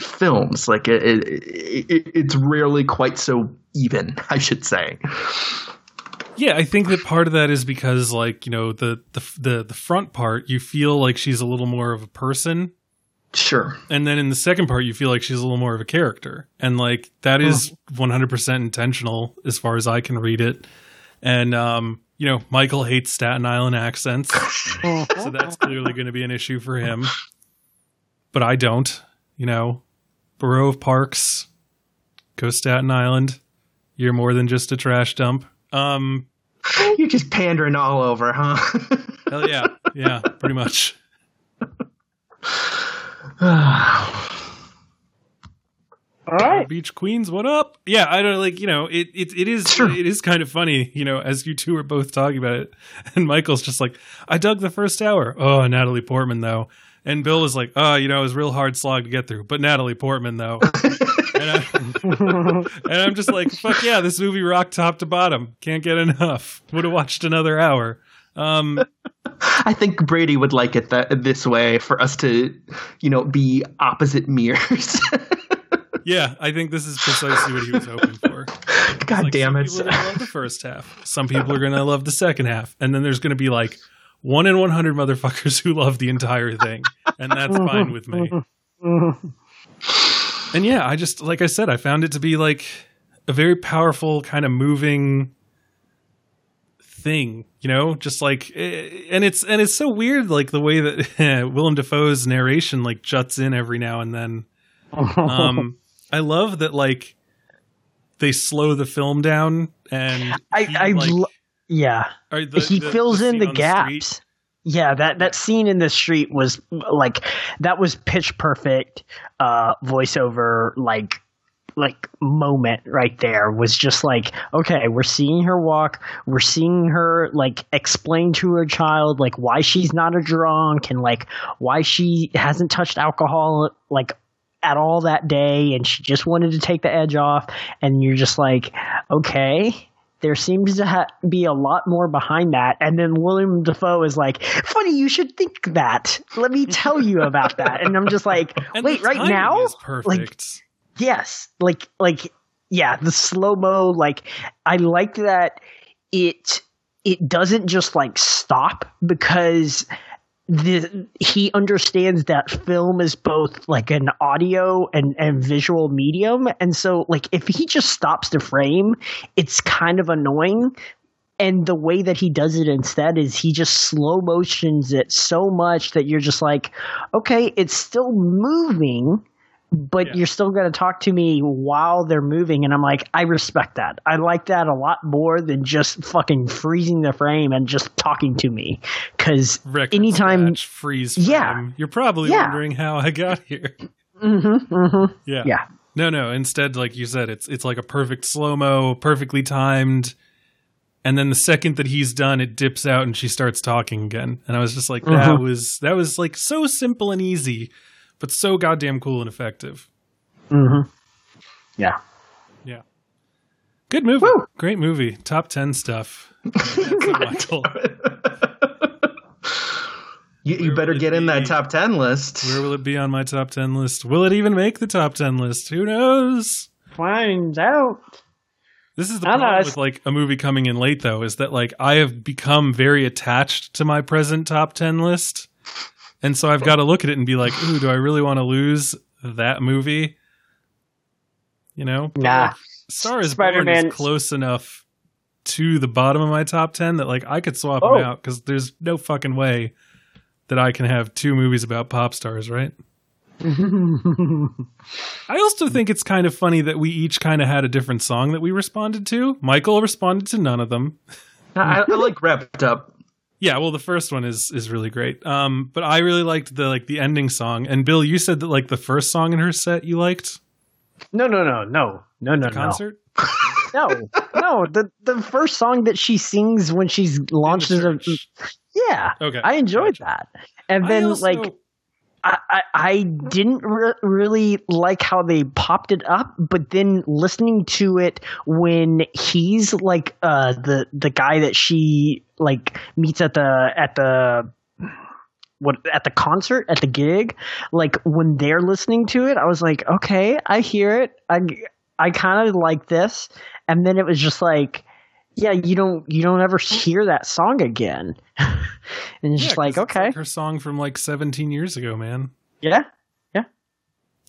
films. Like it, it, it it's rarely quite so even i should say. Yeah, I think that part of that is because like, you know, the the the the front part you feel like she's a little more of a person sure and then in the second part you feel like she's a little more of a character. And like that is 100% intentional as far as I can read it. And um, you know, Michael hates Staten Island accents. so that's clearly going to be an issue for him. But I don't, you know. Borough of Parks, go Staten Island. You're more than just a trash dump. Um you're just pandering all over huh Hell yeah, yeah, pretty much. All right. Beach Queens, what up? Yeah, I don't like, you know, it it, it is Sure. it is kind of funny, you know, as you two are both talking about it. And Michael's just like, I dug the first hour. Oh, Natalie Portman though. And Bill is like, oh, you know, it was a real hard slog to get through. But Natalie Portman though. and, I, and I'm just like, fuck yeah, this movie rocked top to bottom. Can't get enough. Would have watched another hour. Um I think Brady would like it that this way for us to, you know, be opposite mirrors. yeah, I think this is precisely what he was hoping for. God Like, damn some it! People are gonna love the first half. Some people are gonna love the second half, and then there's gonna be like one in one hundred motherfuckers who love the entire thing, and that's fine with me. And yeah, I just like I said, I found it to be like a very powerful kind of moving thing, you know, just like eh, and it's and it's so weird like the way that Willem Dafoe's narration like juts in every now and then. Um I love that like they slow the film down and I, he, I, like, yeah. the- he the- fills in the gaps. street. yeah, that that scene in the street was like that was pitch perfect uh voiceover like like moment right there was just like okay we're seeing her walk we're seeing her like explain to her child like why she's not a drunk and like why she hasn't touched alcohol like at all that day and she just wanted to take the edge off. And you're just like okay there seems to ha- be a lot more behind that. And then willem dafoe is like funny you should think that. Let me tell you about that. And i'm just like wait right now? perfect. Yes like like yeah the slow mo like i like that it it doesn't just like stop because the he understands that film is both like an audio and, and visual medium. And so like if he just stops the frame it's kind of annoying. And the way that he does it instead is he just slow motions it so much that you're just like okay it's still moving but Yeah. you're still going to talk to me while they're moving and i'm like i respect that i like that a lot more than just fucking freezing the frame and just talking to me because anytime freeze Yeah. frame. You're probably Yeah. wondering how I got here. mm-hmm, mm-hmm. Yeah. yeah No, no. Instead, like you said, it's it's like a perfect slow mo, perfectly timed. And then the second that he's done, it dips out and she starts talking again. And I was just like, that Mhm. was that was like so simple and easy, but so goddamn cool and effective. mm-hmm. yeah Yeah. Good movie. Woo. Great movie. Top ten stuff. That's a Michael. You, you better get in that top ten list. Where will it be on my top ten list? Will it even make the top ten list? Who knows? finds out This is the I know, problem with like a movie coming in late though, is that like I have become very attached to my present top ten list. And so I've got to look at it and be like, ooh, do I really want to lose that movie? You know? But, Nah. like, Star is Born Spider-Man- is close enough to the bottom of my top ten that like I could swap Oh. them out because there's no fucking way that I can have two movies about pop stars, right? I also think it's kind of funny that we each kind of had a different song that we responded to. Michael responded to none of them. I, I like wrapped up. Yeah, well, the first one is is really great. Um, but I really liked the like the ending song. And Bill, you said that like the first song in her set you liked no no no no no no the concert. no no the the first song that she sings when she's launched In the yeah Okay, i enjoyed gotcha. that and then also- like I, I, didn't re- really like how they popped it up, but then listening to it when he's like uh, the the guy that she like meets at the at the what at the concert at the gig, like when they're listening to it, I was like, okay, I hear it. I I kind of like this, and then it was just like, yeah, you don't you don't ever hear that song again, and it's Yeah, just like, okay, her song from like 17 years ago, man. yeah, Yeah.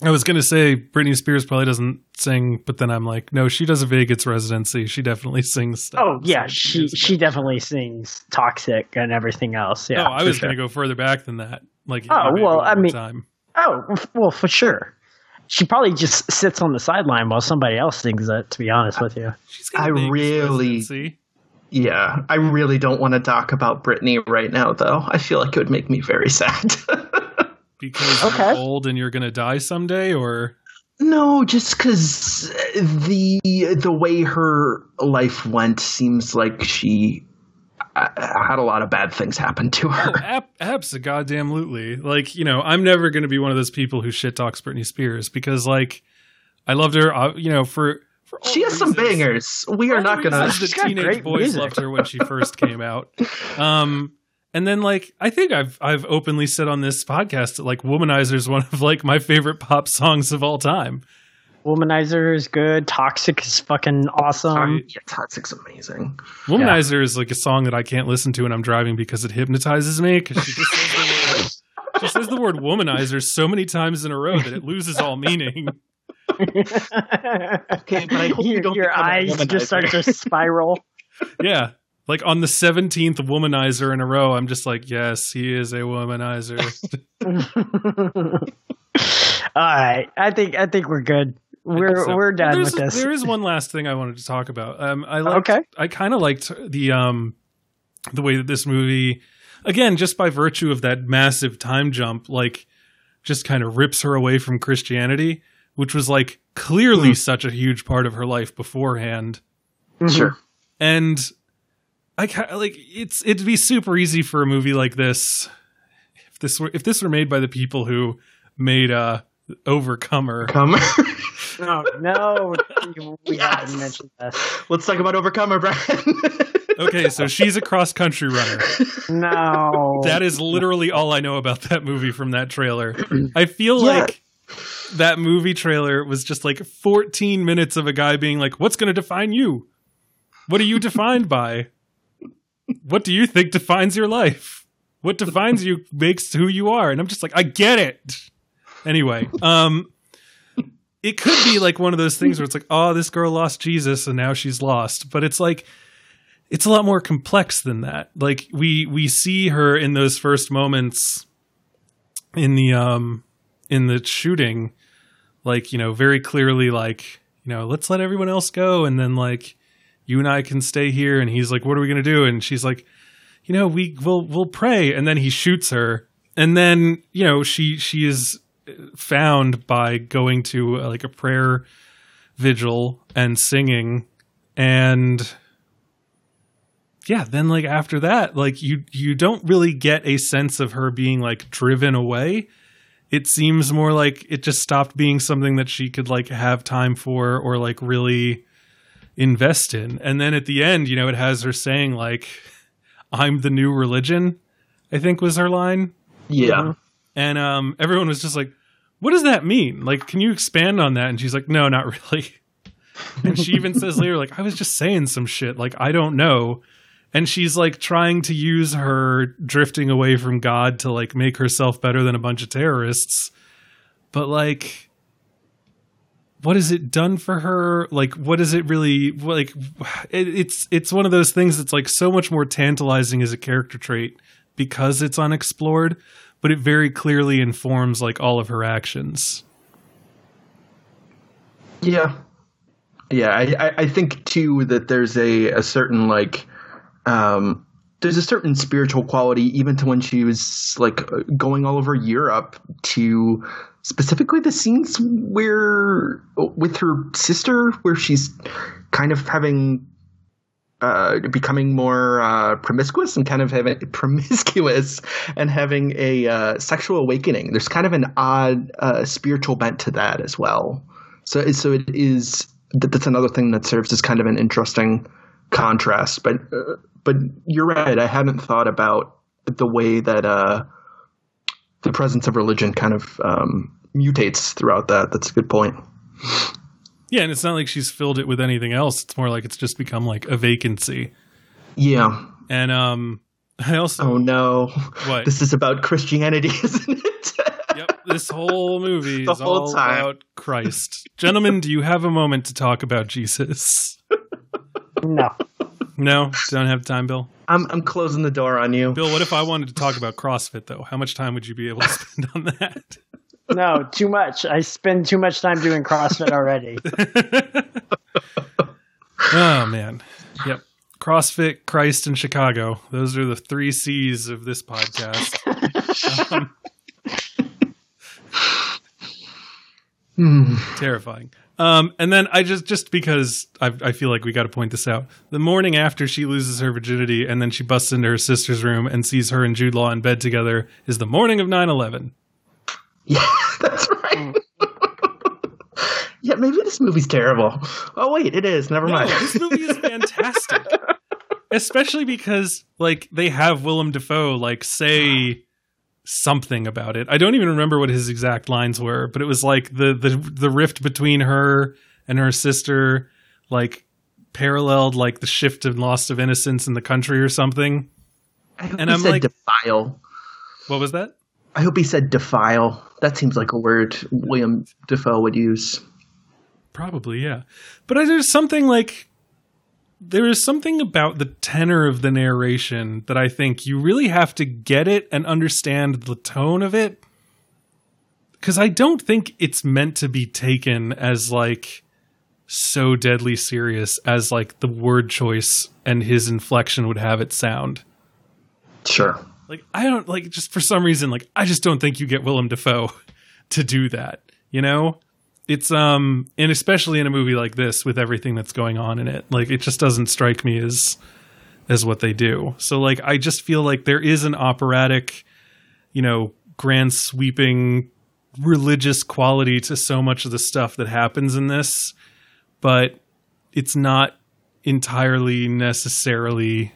I was gonna say Britney Spears probably doesn't sing, but then I'm like, no, she does a Vegas residency. She definitely sings. Stuff Oh yeah, she she definitely sings "Toxic" and everything else. Yeah. oh, I was sure. gonna go further back than that. Like, Oh, well, I mean- time. Oh well, for sure. She probably just sits on the sideline while somebody else sings it. To be honest with you. She's got a I really- residency. Yeah, I really don't want to talk about Britney right now, though. I feel like it would make me very sad. because Okay. you're old and you're gonna die someday, or No, just because the the way her life went seems like she uh, had a lot of bad things happen to her. Oh, ab- absolutely. Like, you know, I'm never going to be one of those people who shit talks Britney Spears because, like, I loved her, uh, you know, for. she has some bangers. We are all not gonna. reasons She's The teenage boys music. loved her when she first came out. Um, and then, like, I think I've I've openly said on this podcast that like "Womanizer" is one of like my favorite pop songs of all time. Womanizer is good. Toxic is fucking awesome. yeah, Toxic's amazing. "Womanizer" is like a song that I can't listen to when I'm driving because it hypnotizes me because she just says the word. She says the word womanizer so many times in a row that it loses all meaning. Okay, but I hope you your don't your eyes just start to spiral. Yeah. Like on the 17th womanizer in a row, I'm just like, yes, he is a womanizer. All right, I think I think we're good. We're So, we're done there's- with this. There is one last thing I wanted to talk about. Um, I liked, Okay. I kind of liked the um, the way that this movie, again, just by virtue of that massive time jump, like just kind of rips her away from Christianity, which was like clearly such a huge part of her life beforehand. Sure. And I ki- like it's it'd be super easy for a movie like this if this were if this were made by the people who made uh Overcomer. Come. No, no, we Yes. haven't mentioned this. Let's talk about Overcomer, Brian. Okay, so she's a cross country runner. No, That is literally all I know about that movie from that trailer. I feel Yeah. like that movie trailer was just like 14 minutes of a guy being like, "What's going to define you? What are you defined by? What do you think defines your life? What defines you makes who you are?" And I'm just like, "I get it." Anyway, um it could be like one of those things where it's like, "Oh, this girl lost Jesus and now she's lost." But it's like it's a lot more complex than that. Like we we see her in those first moments in the um in the shooting like, you know, very clearly like, you know, let's let everyone else go and then like you and I can stay here and he's like what are we to do? And she's like, you know, we will we'll pray and then he shoots her and then, you know, she she is found by going to uh, like a prayer vigil and singing. And yeah then like after that like you you don't really get a sense of her being like driven away. It seems more like it just stopped being something that she could like have time for or like really invest in. And then at the end you know it has her saying like i'm the new religion i think was her line. Yeah. And um everyone was just like what does that mean? Like can you expand on that? And she's like no not really. And she even says later like i was just saying some shit. Like i don't know. And she's like trying to use her drifting away from god to like make herself better than a bunch of terrorists. But like what has it done for her? Like what is it really like it, it's it's one of those things that's like so much more tantalizing as a character trait because it's unexplored but it very clearly informs like all of her actions Yeah. Yeah, I, I, think too that there's a, a certain like um there's a certain spiritual quality even to when she was like going all over Europe to specifically the scenes where with her sister where she's kind of having uh, becoming more uh, promiscuous and kind of having promiscuous and having a uh, sexual awakening. There's kind of an odd uh, spiritual bent to that as well. So, so it is. That's another thing that serves as kind of an interesting contrast. But, uh, but you're right. I hadn't thought about the way that uh, the presence of religion kind of um, mutates throughout that. That's a good point. Yeah and it's not like she's filled it with anything else it's more like it's just become like a vacancy Yeah. and um i also Oh no. What? This is about Christianity, isn't it? Yep, this whole movie The is whole all time. about Christ. Gentlemen, do you have a moment to talk about Jesus? no. No, don't have time, Bill. I'm I'm closing the door on you. Bill, what if I wanted to talk about CrossFit though? How much time would you be able to spend on that? No, too much. I spend too much time doing CrossFit already. Oh man. Yep. CrossFit, Christ, and Chicago. Those are the three C's of this podcast. Um, Terrifying. Um, and then I just just because I, I feel like we got to point this out. The morning after she loses her virginity, and then she busts into her sister's room and sees her and Jude Law in bed together, is the morning of 9-11. Yeah, that's right. Mm. yeah, maybe this movie's terrible. Oh wait, it is. Never No, mind. this movie is fantastic. Especially because like they have Willem Dafoe like say something about it. I don't even remember what his exact lines were, but it was like the the the rift between her and her sister like paralleled like the shift and loss of innocence in the country or something. I and I'm like- defile. What was that? I hope he said defile. That seems like a word Willem Dafoe would use. Probably, yeah. But there's something like there is something about the tenor of the narration that I think you really have to get it and understand the tone of it. Because I don't think it's meant to be taken as like so deadly serious as like the word choice and his inflection would have it sound. Sure. Like I don't like just for some reason like I just don't think you get Willem Dafoe to do that. You know, it's um and especially in a movie like this with everything that's going on in it, like it just doesn't strike me as as what they do. So like I just feel like there is an operatic, you know, grand sweeping religious quality to so much of the stuff that happens in this, but it's not entirely necessarily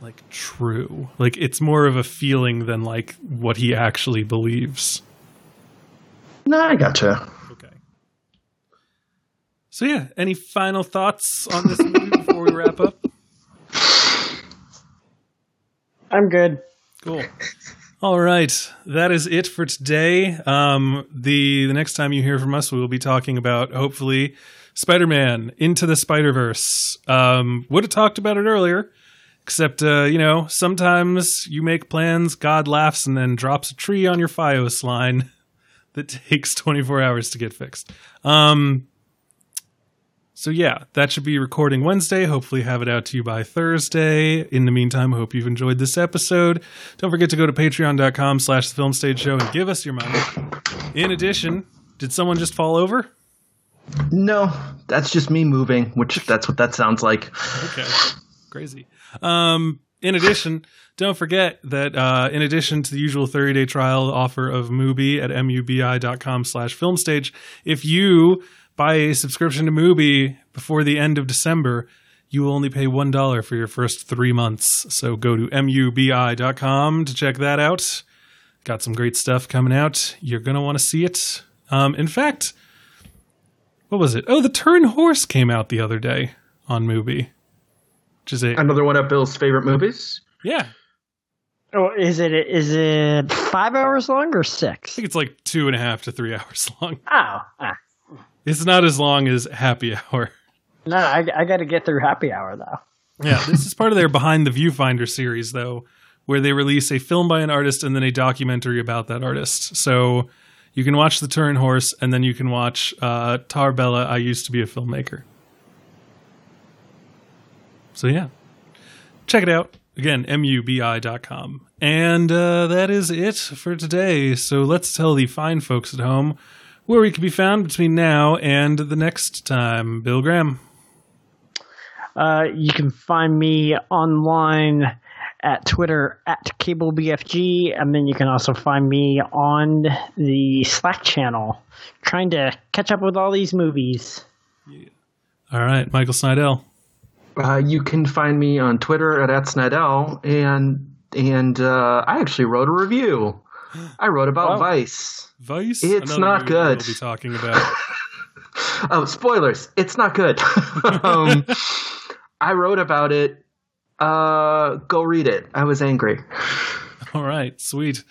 like true. Like it's more of a feeling than like what he actually believes. No, I gotcha. Okay. So yeah, any final thoughts on this movie before we wrap up? I'm good. Cool. All right, that is it for today. Um, the the next time you hear from us, we will be talking about hopefully Spider-Man into the Spider-Verse. Um, would have talked about it earlier, except uh, you know sometimes you make plans, God laughs, and then drops a tree on your FiOS line that takes 24 hours to get fixed. Um, so yeah, that should be recording Wednesday. Hopefully have it out to you by Thursday. In the meantime, hope you've enjoyed this episode. Don't forget to go to patreon.com slash the film stage show and give us your money. In addition, did someone just fall over? No, that's just me moving, which that's what that sounds like. Okay. Crazy. Um, in addition, don't forget that uh, in addition to the usual 30 day trial offer of Mubi at mubi.com slash filmstage, if you buy a subscription to Mubi before the end of December, you will only pay $1 for your first three months. So go to mubi.com to check that out. Got some great stuff coming out. You're going to want to see it. Um, in fact, what was it? Oh, the Turin Horse came out the other day on Mubi. Which is a Another one of Bill's favorite movies. yeah. Oh, is it is it five hours long or six? I six? think it's like two and a half to three hours long. Oh, ah. It's not as long as Happy Hour. no, I, I got to get through happy hour though. Yeah, this is part of their Behind the Viewfinder series, though, where they release a film by an artist and then a documentary about that artist. So you can watch The Turin Horse and then you can watch uh, Tarr Béla, I Used to Be a Filmmaker. So yeah, check it out. Again, mubi.com. And uh, that is it for today. So let's tell the fine folks at home where we can be found between now and the next time. Bill Graham. Uh, you can find me online at Twitter at CableBFG, and then you can also find me on the Slack channel, trying to catch up with all these movies. All right, Michael Snydel. Uh, you can find me on Twitter at, at Snydel, and and uh, I actually wrote a review. I wrote about Oh. Vice. Vice. It's another not good. We'll be talking about. Oh, spoilers! It's not good. um, I wrote about it. Uh, go read it. I was angry. all right, sweet.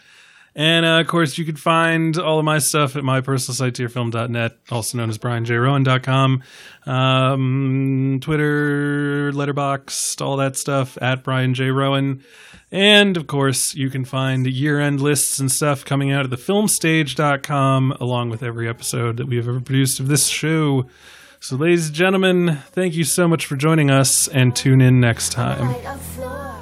And uh, of course, you can find all of my stuff at my personal site, tearfilm.net, also known as brianjroan.com. Um, Twitter, Letterboxd, all that stuff at Brian J. Roan. And of course, you can find year end lists and stuff coming out at thefilmstage.com, along with every episode that we have ever produced of this show. So, ladies and gentlemen, thank you so much for joining us, and tune in next time.